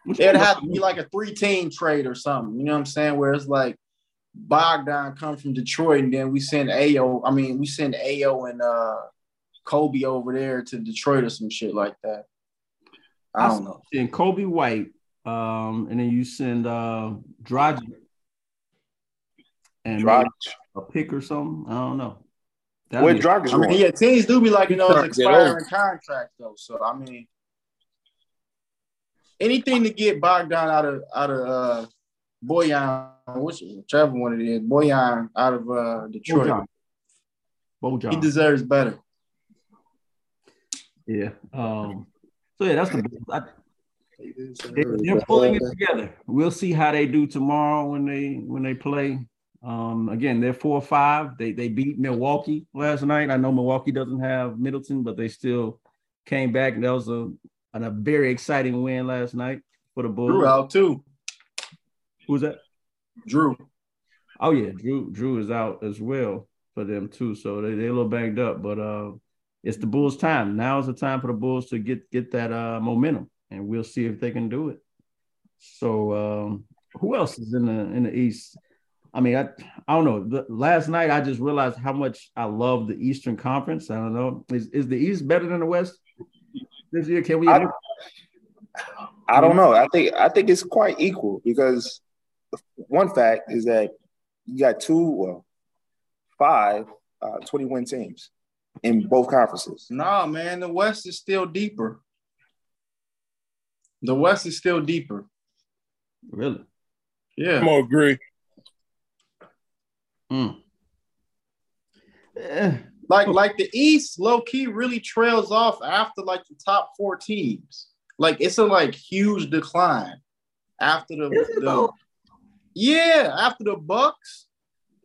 Which it'd have to be like a three-team trade or something. You know what I'm saying? Where it's like Bogdan come from Detroit, and then we send Ayo. I mean, we send Ayo and uh Coby over there to Detroit or some shit like that. I don't know. And Coby White, um, and then you send uh Dragic and Dragic. a pick or something. I don't know. That'd Where be- Dragic I mean, going? yeah, teams do be like, you know, it's expiring contract though. So I mean, anything to get Bogdan out of out of uh Boyan, which whichever one it is, Boyan out of uh Detroit. Bojan. Bojan. He deserves better. Yeah. Um, so yeah, that's the I, they're pulling it together. We'll see how they do tomorrow when they when they play. Um, again, they're four or five. They they beat Milwaukee last night. I know Milwaukee doesn't have Middleton, but they still came back. That was a and a very exciting win last night for the Bulls. Drew out too. Who's that? Drew. Oh yeah, Drew Drew is out as well for them too. So they they're a little banged up, but uh, it's the Bulls' time. Now is the time for the Bulls to get get that uh momentum, and we'll see if they can do it. So um, who else is in the in the East? I mean, I I don't know. The, last night I just realized how much I love the Eastern Conference. I don't know. Is is the East better than the West this year? Can we? I- I don't know. I think I think it's quite equal because one fact is that you got two, well, five uh, 20 win teams in both conferences. Nah, man, the West is still deeper. The West is still deeper. really? Yeah. I'm gonna agree. Mm. Eh, Like like the East, low key really trails off after like the top four teams. Like it's a like huge decline after the, the yeah after the Bucks,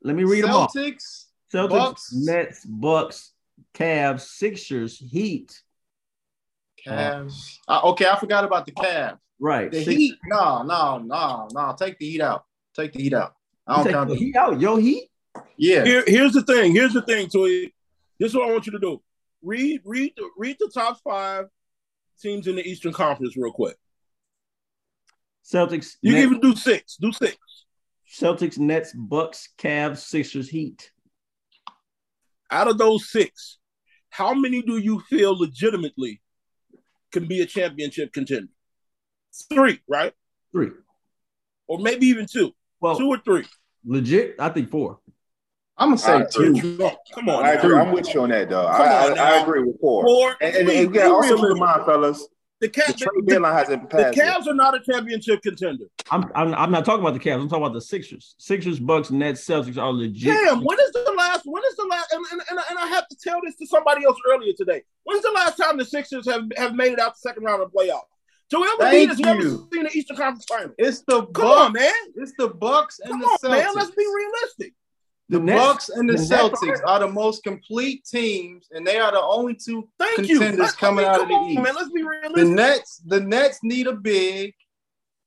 Let me read them off. Celtics. Celtics, Bucks. Nets, Bucks, Cavs, Sixers, Heat. Cavs. Uh, okay, I forgot about the Cavs. Right. The Six- Heat. No, no, no, no. Take the Heat out. Take the Heat out. I don't take count the the Heat out. Yo, Heat. Yeah. Here, here's the thing. Here's the thing, Toy. This is what I want you to do. Read, read, the- read the top five teams in the Eastern Conference real quick. Celtics. You Nets, can even do six. Do six. Celtics, Nets, Bucks, Cavs, Sixers, Heat. Out of those six, how many do you feel legitimately can be a championship contender? Three, right? Three. Or maybe even two. Well, two or three. legit. I think four. I'm gonna say I two. Come on. I agree. I'm with you on that, though. I, on I. I agree with four. Four. And, and, and be yeah, also keep realistic. in mind, fellas, the, the Cavs, trade the, deadline hasn't the Cavs are not a championship contender. I'm, I'm I'm not talking about the Cavs. I'm talking about the Sixers. Sixers, Bucks, Nets, Celtics are legit. Damn, when is the last? When is the last? And, and, and, and I have to tell this to somebody else earlier today. When's the last time the Sixers have, have made it out the second round of the playoff? Joel Embiid Thank has never you. seen the Eastern Conference Final. It's the Come on, man. It's the Bucks and Come the on, Celtics. man. Let's be realistic. The, The Nets- Bucks and the, the Celtics are- are the most complete teams, and they are the only two Thank you. contenders Let's- coming out of the on, East. man. Let's be The. Nets, the Nets need a big,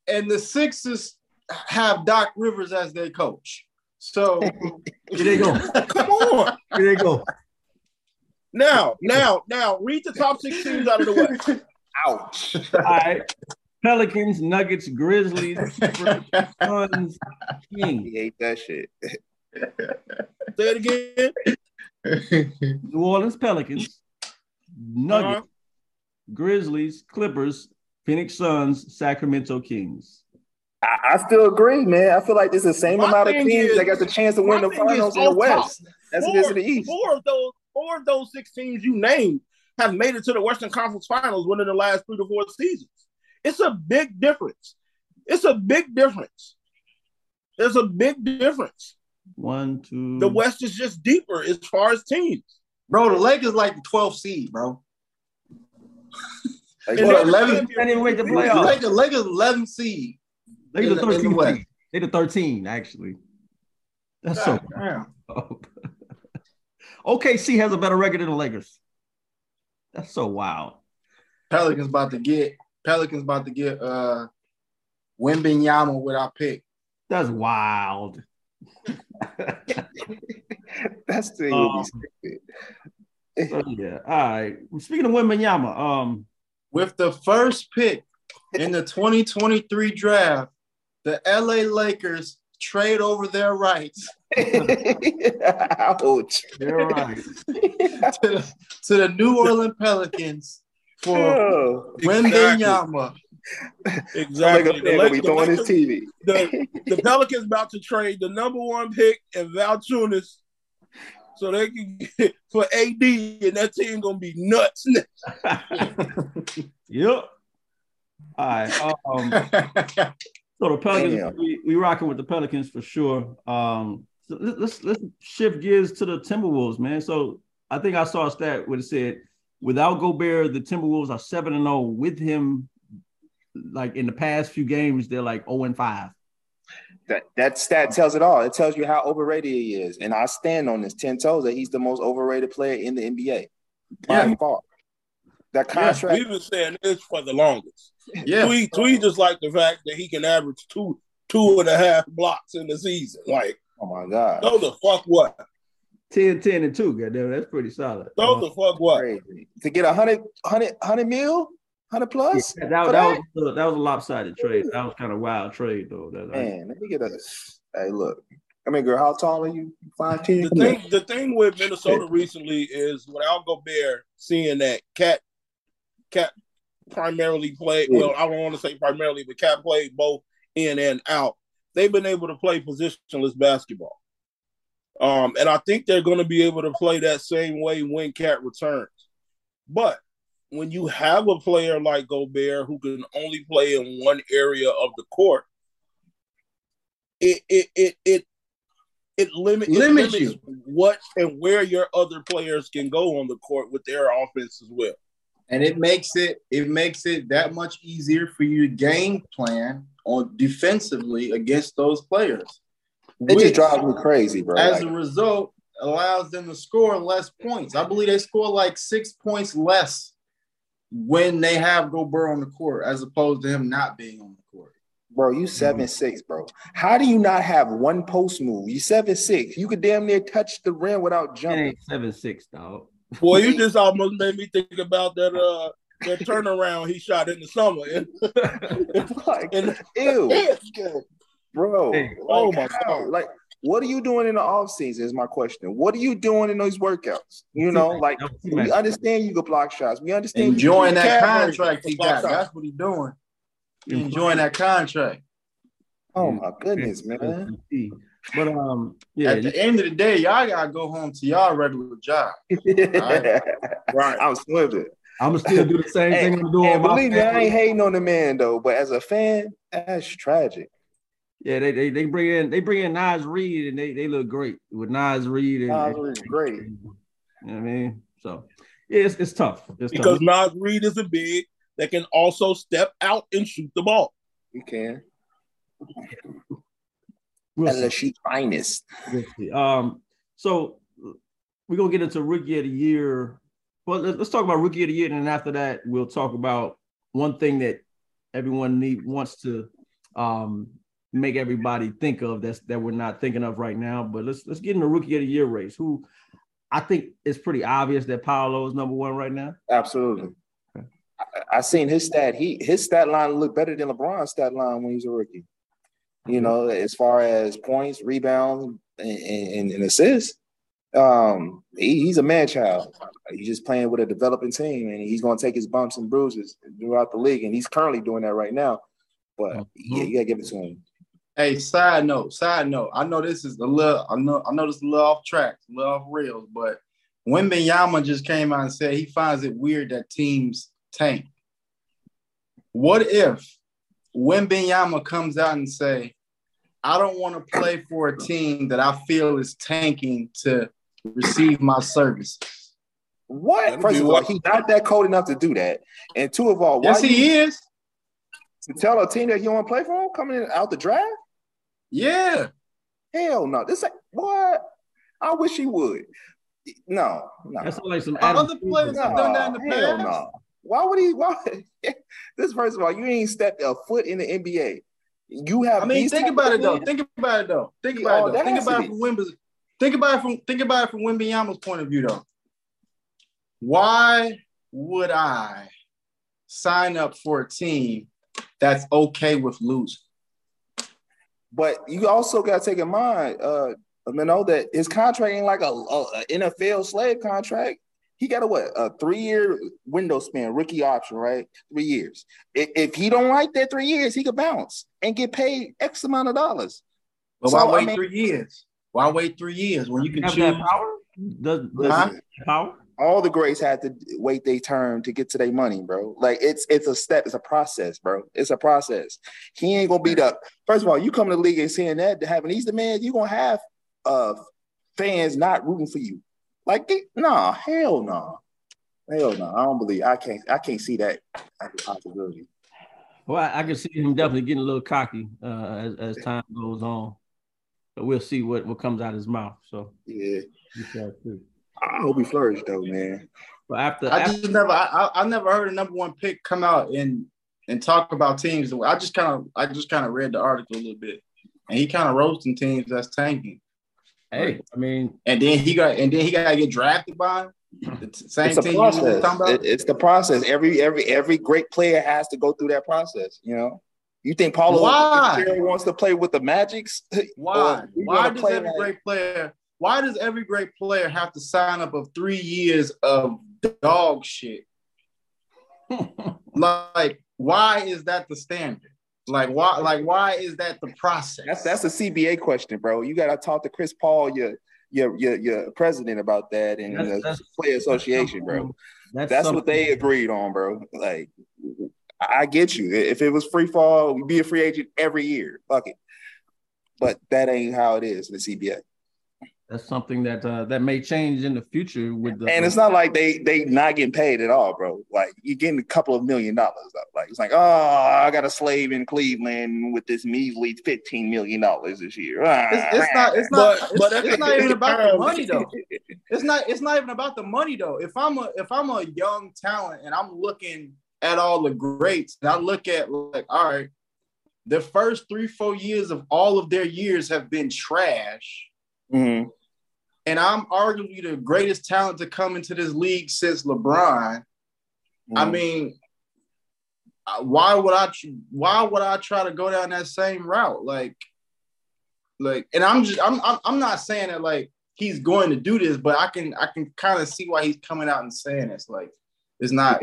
and the Sixers have Doc Rivers as their coach. So Here they go. Come on. Here they go. Now, now, now, read the top six teams out of the way. Ouch. All right. Pelicans, Nuggets, Grizzlies, Suns, Kings. he ate that shit. Say it again. New Orleans Pelicans, Nuggets, Uh-huh. Grizzlies, Clippers, Phoenix Suns, Sacramento Kings. I, I still agree, man. I feel like there's the same My amount of teams is- that got the chance to win the thing is finals in the on top. West as it is in the East. Four of those, four of those six teams you named have made it to the Western Conference Finals within the last three to four seasons. It's a big difference. It's a big difference. There's a big difference. One, two. The West is just deeper as far as teams. bro, the Lakers like the 12th seed, bro. Like, And Well, they're 11 Can't even make the The playoffs. Lakers, Lakers 11th seed. They in the the- in the 13 They the 13, actually. That's so Damn. OKC has a better record than the Lakers. That's so wild. Pelicans about to get Pelicans about to get uh Wembanyama with our pick. That's wild. That's the Um, stupid. So, yeah. All right. Speaking of Wembanyama, um, With the first pick in the 2023 draft, the LA Lakers trade over their rights Ouch. you're right. to the, to the New Orleans Pelicans for Oh, Wembanyama. like Exactly. a The, fan gonna Lak- be the throwing his Lakers- TV. the, the Pelicans about to trade the number one pick and Valanciunas so they can get for AD and that team gonna be nuts. yep. All right. Um, so the Pelicans, Damn. we, we rocking with the Pelicans for sure. Um, so let- let's let's shift gears to the Timberwolves, man. So I think I saw a stat where it said without Gobert, the Timberwolves are seven and zero. With him, like in the past few games, they're like zero and five. That that stat tells it all. It tells you how overrated he is, and I stand on this ten toes that he's the most overrated player in the NBA by Yeah. far. That Yeah, contract, we've been saying this for the longest. yeah. Tweet, tweet just like the fact that he can average two two and a half blocks in the season. Like, oh my god, throw the fuck what? 10, 10, and 2, goddamn, that's pretty solid. Throw Uh, the fuck what? crazy to get a hundred, hundred, hundred mil, hundred plus. yeah, that, for that, was, that was a lopsided trade. That was kind of wild trade, though. That, Man, let me get a. Hey, look. I mean, girl, how tall are you? Five ten. The thing, the thing with Minnesota recently is without Gobert, seeing that KAT, KAT primarily played. Well, I don't want to say primarily, but KAT played both in and out. They've been able to play positionless basketball, um, and I think they're going to be able to play that same way when KAT returns. But when you have a player like Gobert who can only play in one area of the court, it it it it it, limit, it Limits limits you. what and where your other players can go on the court with their offense as well. and it makes it it makes it that much easier for you to game plan on defensively against those players. It just which, drives me crazy, bro. as Like, a result, allows them to score less points. I believe they score like six points less when they have Gobert on the court, as opposed to him not being on the court. bro, you seven six, bro. How do you not have one post move? You seven six. You could damn near touch the rim without jumping. ain't seven six, dog. Boy, you just almost made me think about that uh that turnaround he shot in the summer. And, Like, and ew, bro. Hey, oh like my how? god. Like, what are you doing in the off season? Is my question. What are you doing in those workouts? You know, like we understand you can block shots. We understand you Enjoying can- that contract he got. shots. That's what he's doing. He enjoying that contract. Oh my goodness, man. But um, yeah, At the end of the day, y'all gotta go home to y'all regular job. right. I'm swimming. I'm gonna still do the same Hey, thing I'm doing. And believe me, I ain't hating on the man though, but as a fan, that's tragic. Yeah, they, they they bring in they bring in Naz Reid and they they look great with Naz Reid and, Nas and- Reed, great. You know what I mean? So yeah, it's, it's tough. It's Because tough. Naz Reid is a big that can also step out and shoot the ball. He can. We'll At see. the sheet finest. Um, so we're gonna get into rookie of the year. Well, let's, let's talk about rookie of the year, and then after that, we'll talk about one thing that everyone need wants to um make everybody think of that's that we're not thinking of right now. But let's let's get in the rookie of the year race. Who I think it's pretty obvious that Paolo is number one right now. Absolutely. I, I seen his stat. He his stat line looked better than LeBron's stat line when he was a rookie. You know, as far as points, rebounds, and, and, and assists. Um, he, he's a man child. He's just playing with a developing team, and he's going to take his bumps and bruises throughout the league, and he's currently doing that right now. But yeah, you got to give it to him. Hey, side note, side note. I know this is a little, I know, I know this is a little off track, a little off rails, but Wembanyama just came out and said he finds it weird that teams tank. What if Wembanyama comes out and say, I don't want to play for a team that I feel is tanking to receive my services. What? First of all, he's not that cold enough to do that. And two of all, why Yes, he is. to tell a team that you want to play for him coming in out the draft? Yeah. Hell no. This ain't what I wish he would. No, no. That's like some Other players have done that in the hell past. no. Why would he? Why? this first of all, you ain't stepped a foot in the NBA. You have. I mean, think about of it though. Think about it though. Think about it though. Think about it from Wimby's. Think about it from think about it from Wimbyama's point of view though. Why would I sign up for a team that's okay with losing? But you also got to take in mind, uh, know that his contract ain't like a, a, a NFL slave contract. He got a what a three year window span, rookie option, right? Three years. If, if he don't like that three years, he could bounce and get paid X amount of dollars. But So, why I wait mean- three years? Why wait three years when you can have choose? that power? Does, does Huh? power? All the greats had to wait their turn to get to their money, bro. Like it's it's a step, it's a process, bro. It's a process. He ain't gonna beat up. First of all, you come to the league and saying that to having these demands, you're gonna have uh fans not rooting for you. Like, they, nah, hell no. Hell no. I don't believe I can't I can't see that as a possibility. Well, I, I can see him definitely getting a little cocky uh, as, as time goes on. But we'll see what, what comes out of his mouth. So Yeah. We shall see. I hope he flourished though, man. But after, I after just never I, I I never heard a number one pick come out and and talk about teams. I just kind of I just kind of read the article a little bit, and he kind of roasting teams that's tanking. hey, I mean, And then he got and then he got to get drafted by the t- same It's a team you were just process. about. It- it's the process. Every every every great player has to go through that process, you know. You think Paolo Why? Wants to play with the Magics? Why? Why gonna does every like- great player? Why does every great player have to sign up of three years of dog shit? Like, why is that the standard? Like, why? Like, why is that the process? That's that's a CBA question, bro. You got to talk to Chris Paul, your your your your president, about that, and That's- the that's- player association, bro. That's, That's what they agreed on, bro. Like, I I get you. If it was free fall, be a free agent every year. Fuck it. But that ain't how it is in the CBA. That's something that uh, that may change in the future with the And it's not like they they not getting paid at all, bro. Like you're getting a couple of million dollars. Though. Like it's like, oh, I got a slave in Cleveland with this measly fifteen million dollars this year. Ah, It's, it's not. It's not. But- it's, but at it's not even about the money though. It's not. It's not even about the money though. If I'm a if I'm a young talent and I'm looking at all the greats and I look at like, all right, the first three four years of all of their years have been trash. Mhm. And I'm arguably the greatest talent to come into this league since LeBron. I Mhm. mean, why would I? Why would I try to go down that same route? Like, like, and I'm just, I'm, I'm, I'm not saying that like he's going to do this, but I can, I can kind of see why he's coming out and saying it's like, it's not,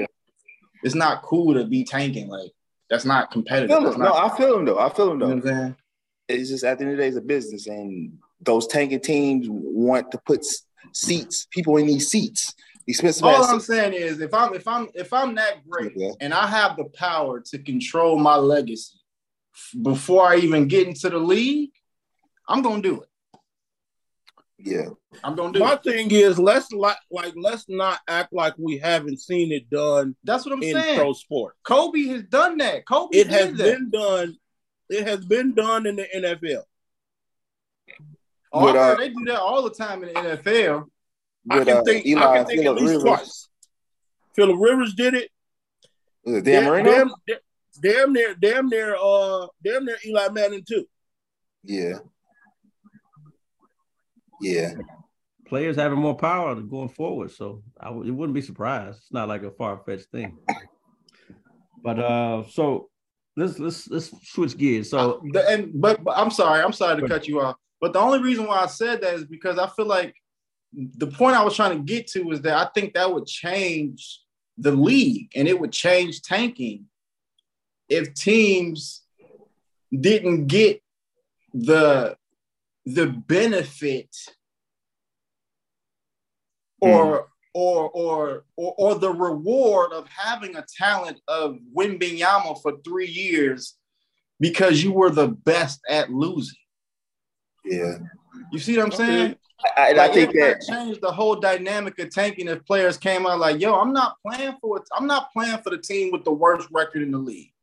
it's not cool to be tanking. Like, that's not competitive. feel That's him. No, I feel him though. I feel him you know though. what I'm saying? It's just at the end of the day, it's a business, and those tanking teams want to put seats, people in these seats, expensive All I'm seats. saying is, if I'm, if I'm, if I'm that great, Yeah. and I have the power to control my legacy before I even get into the league, I'm gonna do it. Yeah, I'm gonna do My it. thing is let's like like let's not act like we haven't seen it done That's what I'm in saying. pro sport. Kobe has done that. Kobe It has that. been done. It has been done in the NFL. Oh, With, uh, they do that all the time in the NFL. I with can uh, think. I can think at least Rivers, twice. Philip Rivers did it. Was it Dan Damn, Marino. damn, damn near, damn near, uh, damn near Eli Manning too. Yeah, yeah. players having more power going forward. So I w- it wouldn't be surprised. It's not like a far fetched thing. But uh, so let's let's let's switch gears. So The- and but, but I'm sorry, I'm sorry to cut you off. But the only reason why I said that is because I feel like the point I was trying to get to is that I think that would change the league and it would change tanking if teams didn't get the the benefit hmm. or or or or, or the reward of having a talent of Wembanyama for three years because you were the best at losing. Yeah, You see what I'm saying? I, and I Like, think that changed the whole dynamic of tanking if players came out like, "Yo, I'm not playing for it. I'm not playing for the team with the worst record in the league."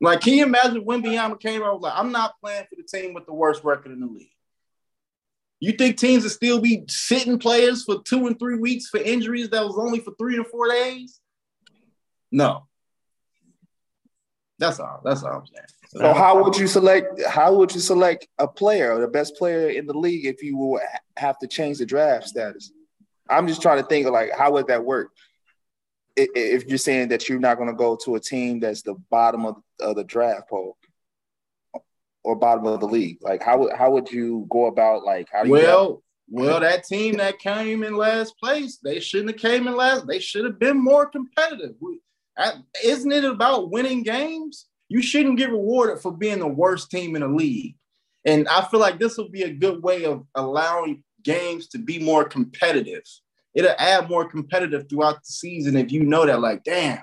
Like, can you imagine when Wembanyama came out like, "I'm not playing for the team with the worst record in the league"? You think teams would still be sitting players for two and three weeks for injuries that was only for three and four days? No. That's all. That's all I'm saying. So, So how would you select? How would you select a player, or the best player in the league, if you would have to change the draft status? I'm just trying to think of like how would that work? If you're saying that you're not going to go to a team that's the bottom of, of the draft poll or bottom of the league, like how would how would you go about like how do you well, well, that team that came in last place, they shouldn't have came in last. They should have been more competitive. We- Isn't it about winning games? You shouldn't get rewarded for being the worst team in the league. And I feel like this will be a good way of allowing games to be more competitive. It'll add more competitive throughout the season if you know that, like, damn,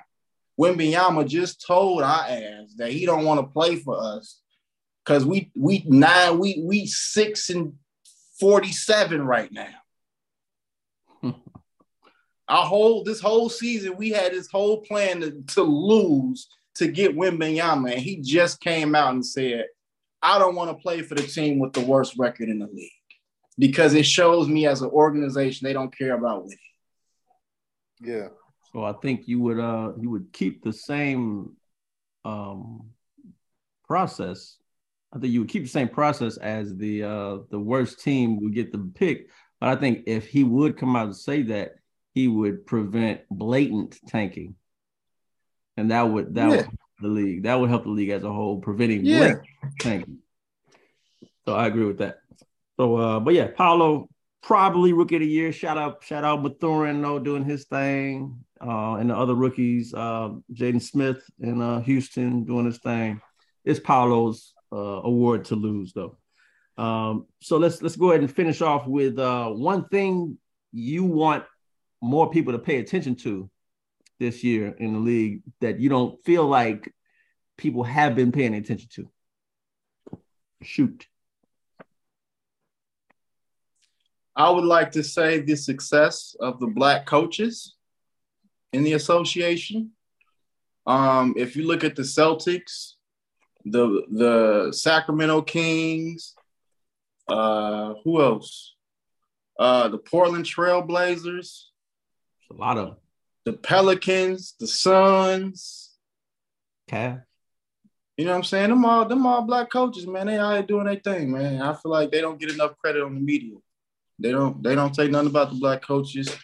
Wimbyama just told our ass that he don't want to play for us because we we nine we we six and forty seven right now. Our whole this whole season we had this whole plan to, to lose to get Wimbyama, and he just came out and said, "I don't want to play for the team with the worst record in the league because it shows me as an organization they don't care about winning." Yeah. So I think you would uh you would keep the same um process. I think you would keep the same process as the uh the worst team would get the pick. But I think if he would come out and say that, he would prevent blatant tanking. And that would that would Yeah. help the league. That would help the league as a whole, preventing Yeah. blatant tanking. So I agree with that. So uh, but yeah, Paolo probably rookie of the year. Shout out, shout out Mathurin though doing his thing. Uh, and the other rookies, uh, Jaden Smith in uh, Houston doing his thing. It's Paolo's uh, award to lose though. Um, so let's let's go ahead and finish off with uh, one thing you want more people to pay attention to this year in the league that you don't feel like people have been paying attention to. Shoot. I would like to say the success of the black coaches in the association. Um, if you look at the Celtics, the the Sacramento Kings, uh, who else? Uh, the Portland Trailblazers, A lot of the Pelicans, the Suns. Cavs. You know what I'm saying? Them all them all black coaches, man. They out here doing their thing, man. I feel like they don't get enough credit on the media. They don't they don't say nothing about the black coaches.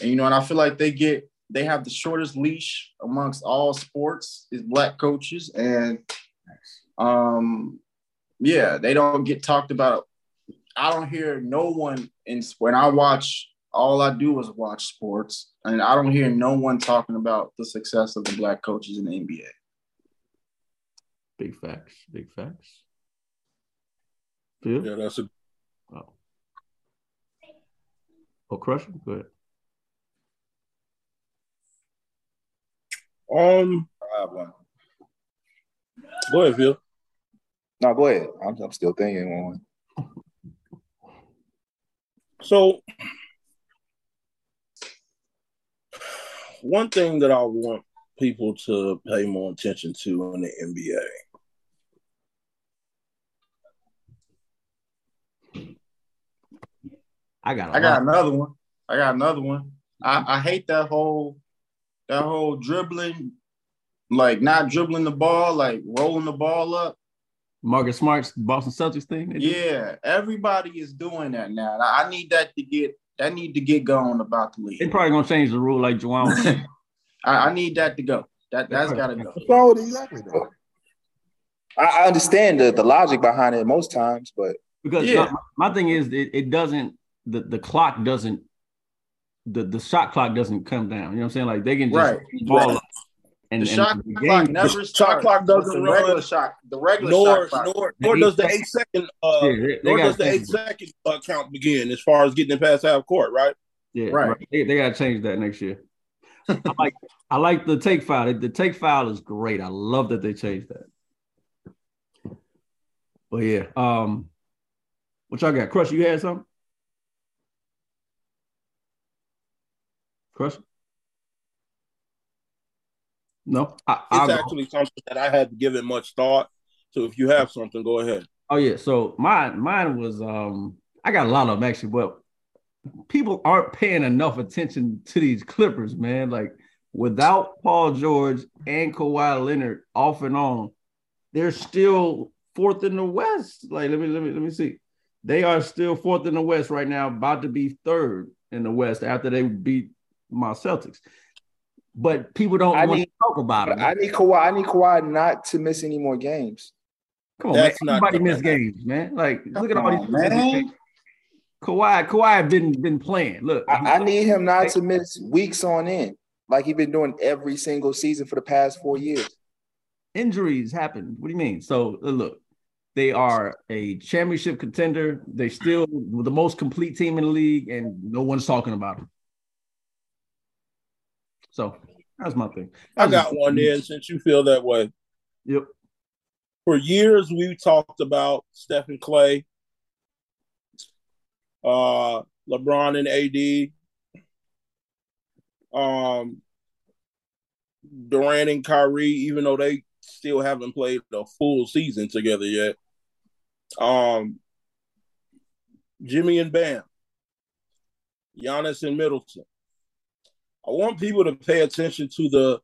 And you know, and I feel like they get they have the shortest leash amongst all sports is black coaches. And um yeah, they don't get talked about. I don't hear no one in when I watch all I do is watch sports, and I don't hear no one talking about the success of the black coaches in the NBA. Big facts. Big facts. Phil? Yeah, that's a Oh. Oh, crush Go ahead. um. I have one. Go ahead, Phil. No, go ahead. I'm, I'm still thinking one. So, one thing that I want people to pay more attention to in the NBA. I got. a I got another one. I got another one. I, I hate that whole that whole dribbling, like not dribbling the ball, like rolling the ball up. Marcus Smart's Boston Celtics thing. Yeah, everybody is doing that now. I I need that to get that need to get going about the league. They league. probably gonna change the rule like Joanne. I, I need that to go. That that's gotta go. What's wrong with it exactly though? I, I understand the, the logic behind it most times, but because Yeah. my, my thing is it, it doesn't the, the clock doesn't the, the shot clock doesn't come down. You know what I'm saying? Like they can just Right. ball Right. Up and, The and shot the clock game- never shot starts. clock doesn't the run, regular shot. The regular Nor, shot clock. nor, nor does the eight second, uh, Yeah, they- they nor does the eight change it. second uh, count begin as far as getting it past half court, right? Yeah, Right. right. They, they gotta change that next year. I like I like the take foul. The take foul is great. I love that they changed that. But yeah, um, what y'all got? Crush, you had something? Crush? No, I, I'll It's go. actually something that I had to give it much thought. So if you have something, go ahead. Oh yeah, so mine mine was um I got a lot of them actually, but people aren't paying enough attention to these Clippers, man. Like without Paul George and Kawhi Leonard off and on, they're still fourth in the West. Like, let me let me let me see. They are still fourth in the West right now, about to be third in the West after they beat my Celtics. But people don't want to talk about it. I need Kawhi. I need Kawhi not to miss any more games. Come on, That's man. Everybody miss games, man. Like, look at all these man. Kawhi, Kawhi been been playing. Look, I, I need him not to miss weeks on end, like he's been doing every single season for the past four years. Injuries happen. What do you mean? So uh, look, they are a championship contender. They still the most complete team in the league, and no one's talking about them. So that's my thing. That's I got one there since you feel that way. Yep. For years, we talked about Stephen Klay, uh, LeBron and AD, um, Durant and Kyrie, even though they still haven't played a full season together yet. Um, Jimmy and Bam, Giannis and Middleton. I want people to pay attention to the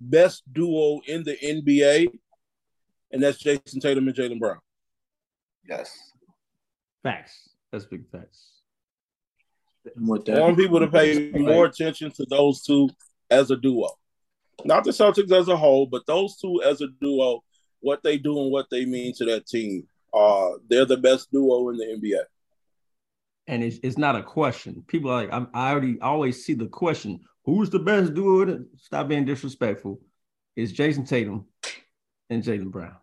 best duo in the NBA, and that's Jayson Tatum and Jaylen Brown. Yes. Facts. That's big facts. I want people to pay more attention to those two as a duo. Not the Celtics as a whole, but those two as a duo, what they do and what they mean to that team. Uh, they're the best duo in the NBA. And it's, it's not a question. People are like, I'm, I already always see the question who's the best dude? Stop being disrespectful. It's Jayson Tatum and Jaylen Brown.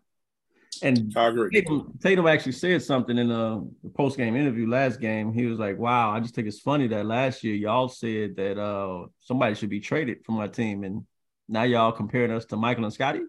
And I agree. Tatum, Tatum actually said something in a post game interview last game. He was like, "Wow, I just think it's funny that last year y'all said that uh, somebody should be traded from my team, and now y'all comparing us to Michael and Scottie."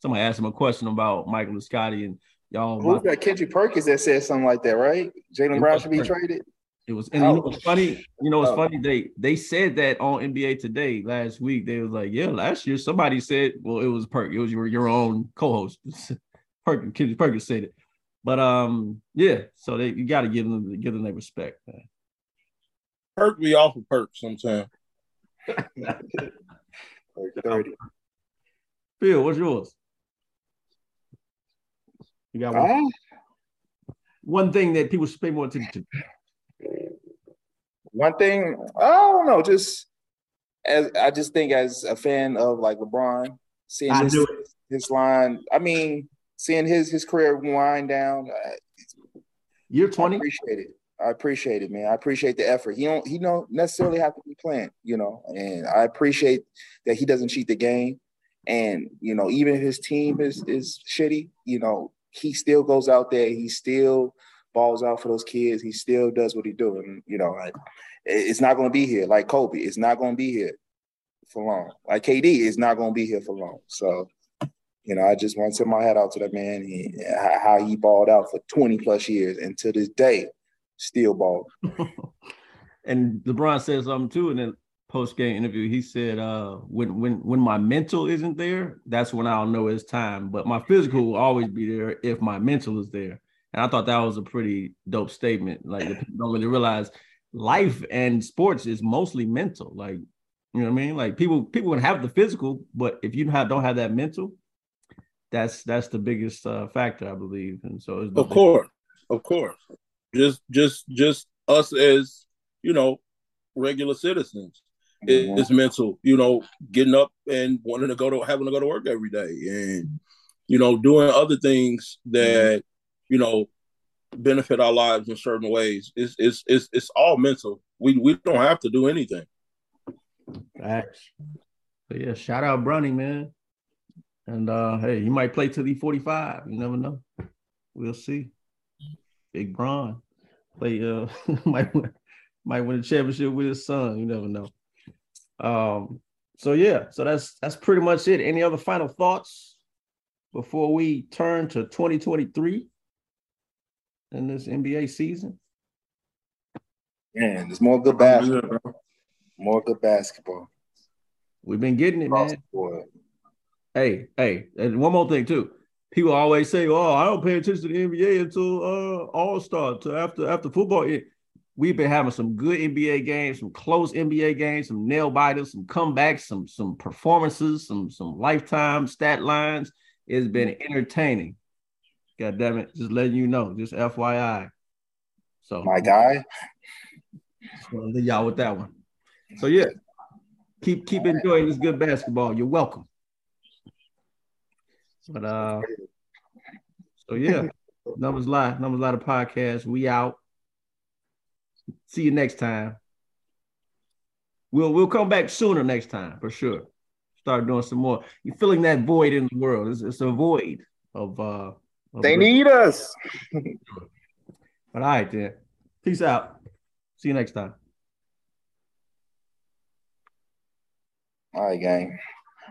Somebody asked him a question about Michael and Scottie, and y'all. Who's that? Kendrick Perkins that said something like that, right? Jaylen Brown should be traded. It was, and you know funny? You know it's oh. funny? They they said that on NBA Today last week. They was like, yeah, last year somebody said, well, it was Perk. It was your your own co-host, Perk. Kendrick Perkins said it. But um, yeah. So they you got to give them give them their respect. Man. Perk be off of Perk sometimes. Phil, what's yours? You got one. Uh, one thing that people should pay more attention to. One thing, I don't know, just as I just think as a fan of like LeBron, seeing his, his line, I mean, seeing his his career wind down. Uh, You're 20. I appreciate it. I appreciate it, man. I appreciate the effort. He don't he don't necessarily have to be playing, you know, and I appreciate that he doesn't cheat the game. And you know, even if his team is is shitty, you know, he still goes out there. He still balls out for those kids. He still does what he do, and you know, it's not going to be here like Kobe. It's not going to be here for long. Like KD is not going to be here for long. So, you know, I just want to tip my hat out to that man. He, how he balled out for twenty plus years, and to this day, still ball. and LeBron said something too in the post game interview. He said, uh, "When when when my mental isn't there, that's when I'll know it's time. But my physical will always be there if my mental is there." And I thought that was a pretty dope statement. Like people don't really realize life and sports is mostly mental. Like, you know what I mean? Like people people can have the physical, but if you have don't have that mental, that's that's the biggest uh, factor, I believe. And so, it's of course, of course, just just just us as you know regular citizens. Mm-hmm. It's mental, you know, getting up and wanting to go to having to go to work every day, and you know, doing other things that you know, benefit our lives in certain ways. It's it's it's it's all mental. We we don't have to do anything. Facts. But yeah, shout out Brownie, man. And uh hey, he might play till he 45. You never know. We'll see. Big Bron. Play uh might win, might win a championship with his son. You never know. Um so yeah, so that's that's pretty much it. Any other final thoughts before we turn to 2023? In this NBA season? Man, there's more good basketball. More good basketball. We've been getting it, man. Hey, hey, and one more thing too. People always say, "Oh, I don't pay attention to the NBA until uh, All Star, to after after football." we've been having some good NBA games, some close NBA games, some nail biters, some comebacks, some some performances, some some lifetime stat lines. It's been entertaining. God damn it. Just letting you know, just FYI. So My guy. leave y'all with that one. So yeah, keep keep enjoying this good basketball. You're welcome. But uh so yeah, numbers live, numbers live the podcast. We out. See you next time. We'll we'll come back sooner next time for sure. Start doing some more. You're filling that void in the world. It's, it's a void of uh They need us. But all right, then. Peace out. See you next time. All right, gang.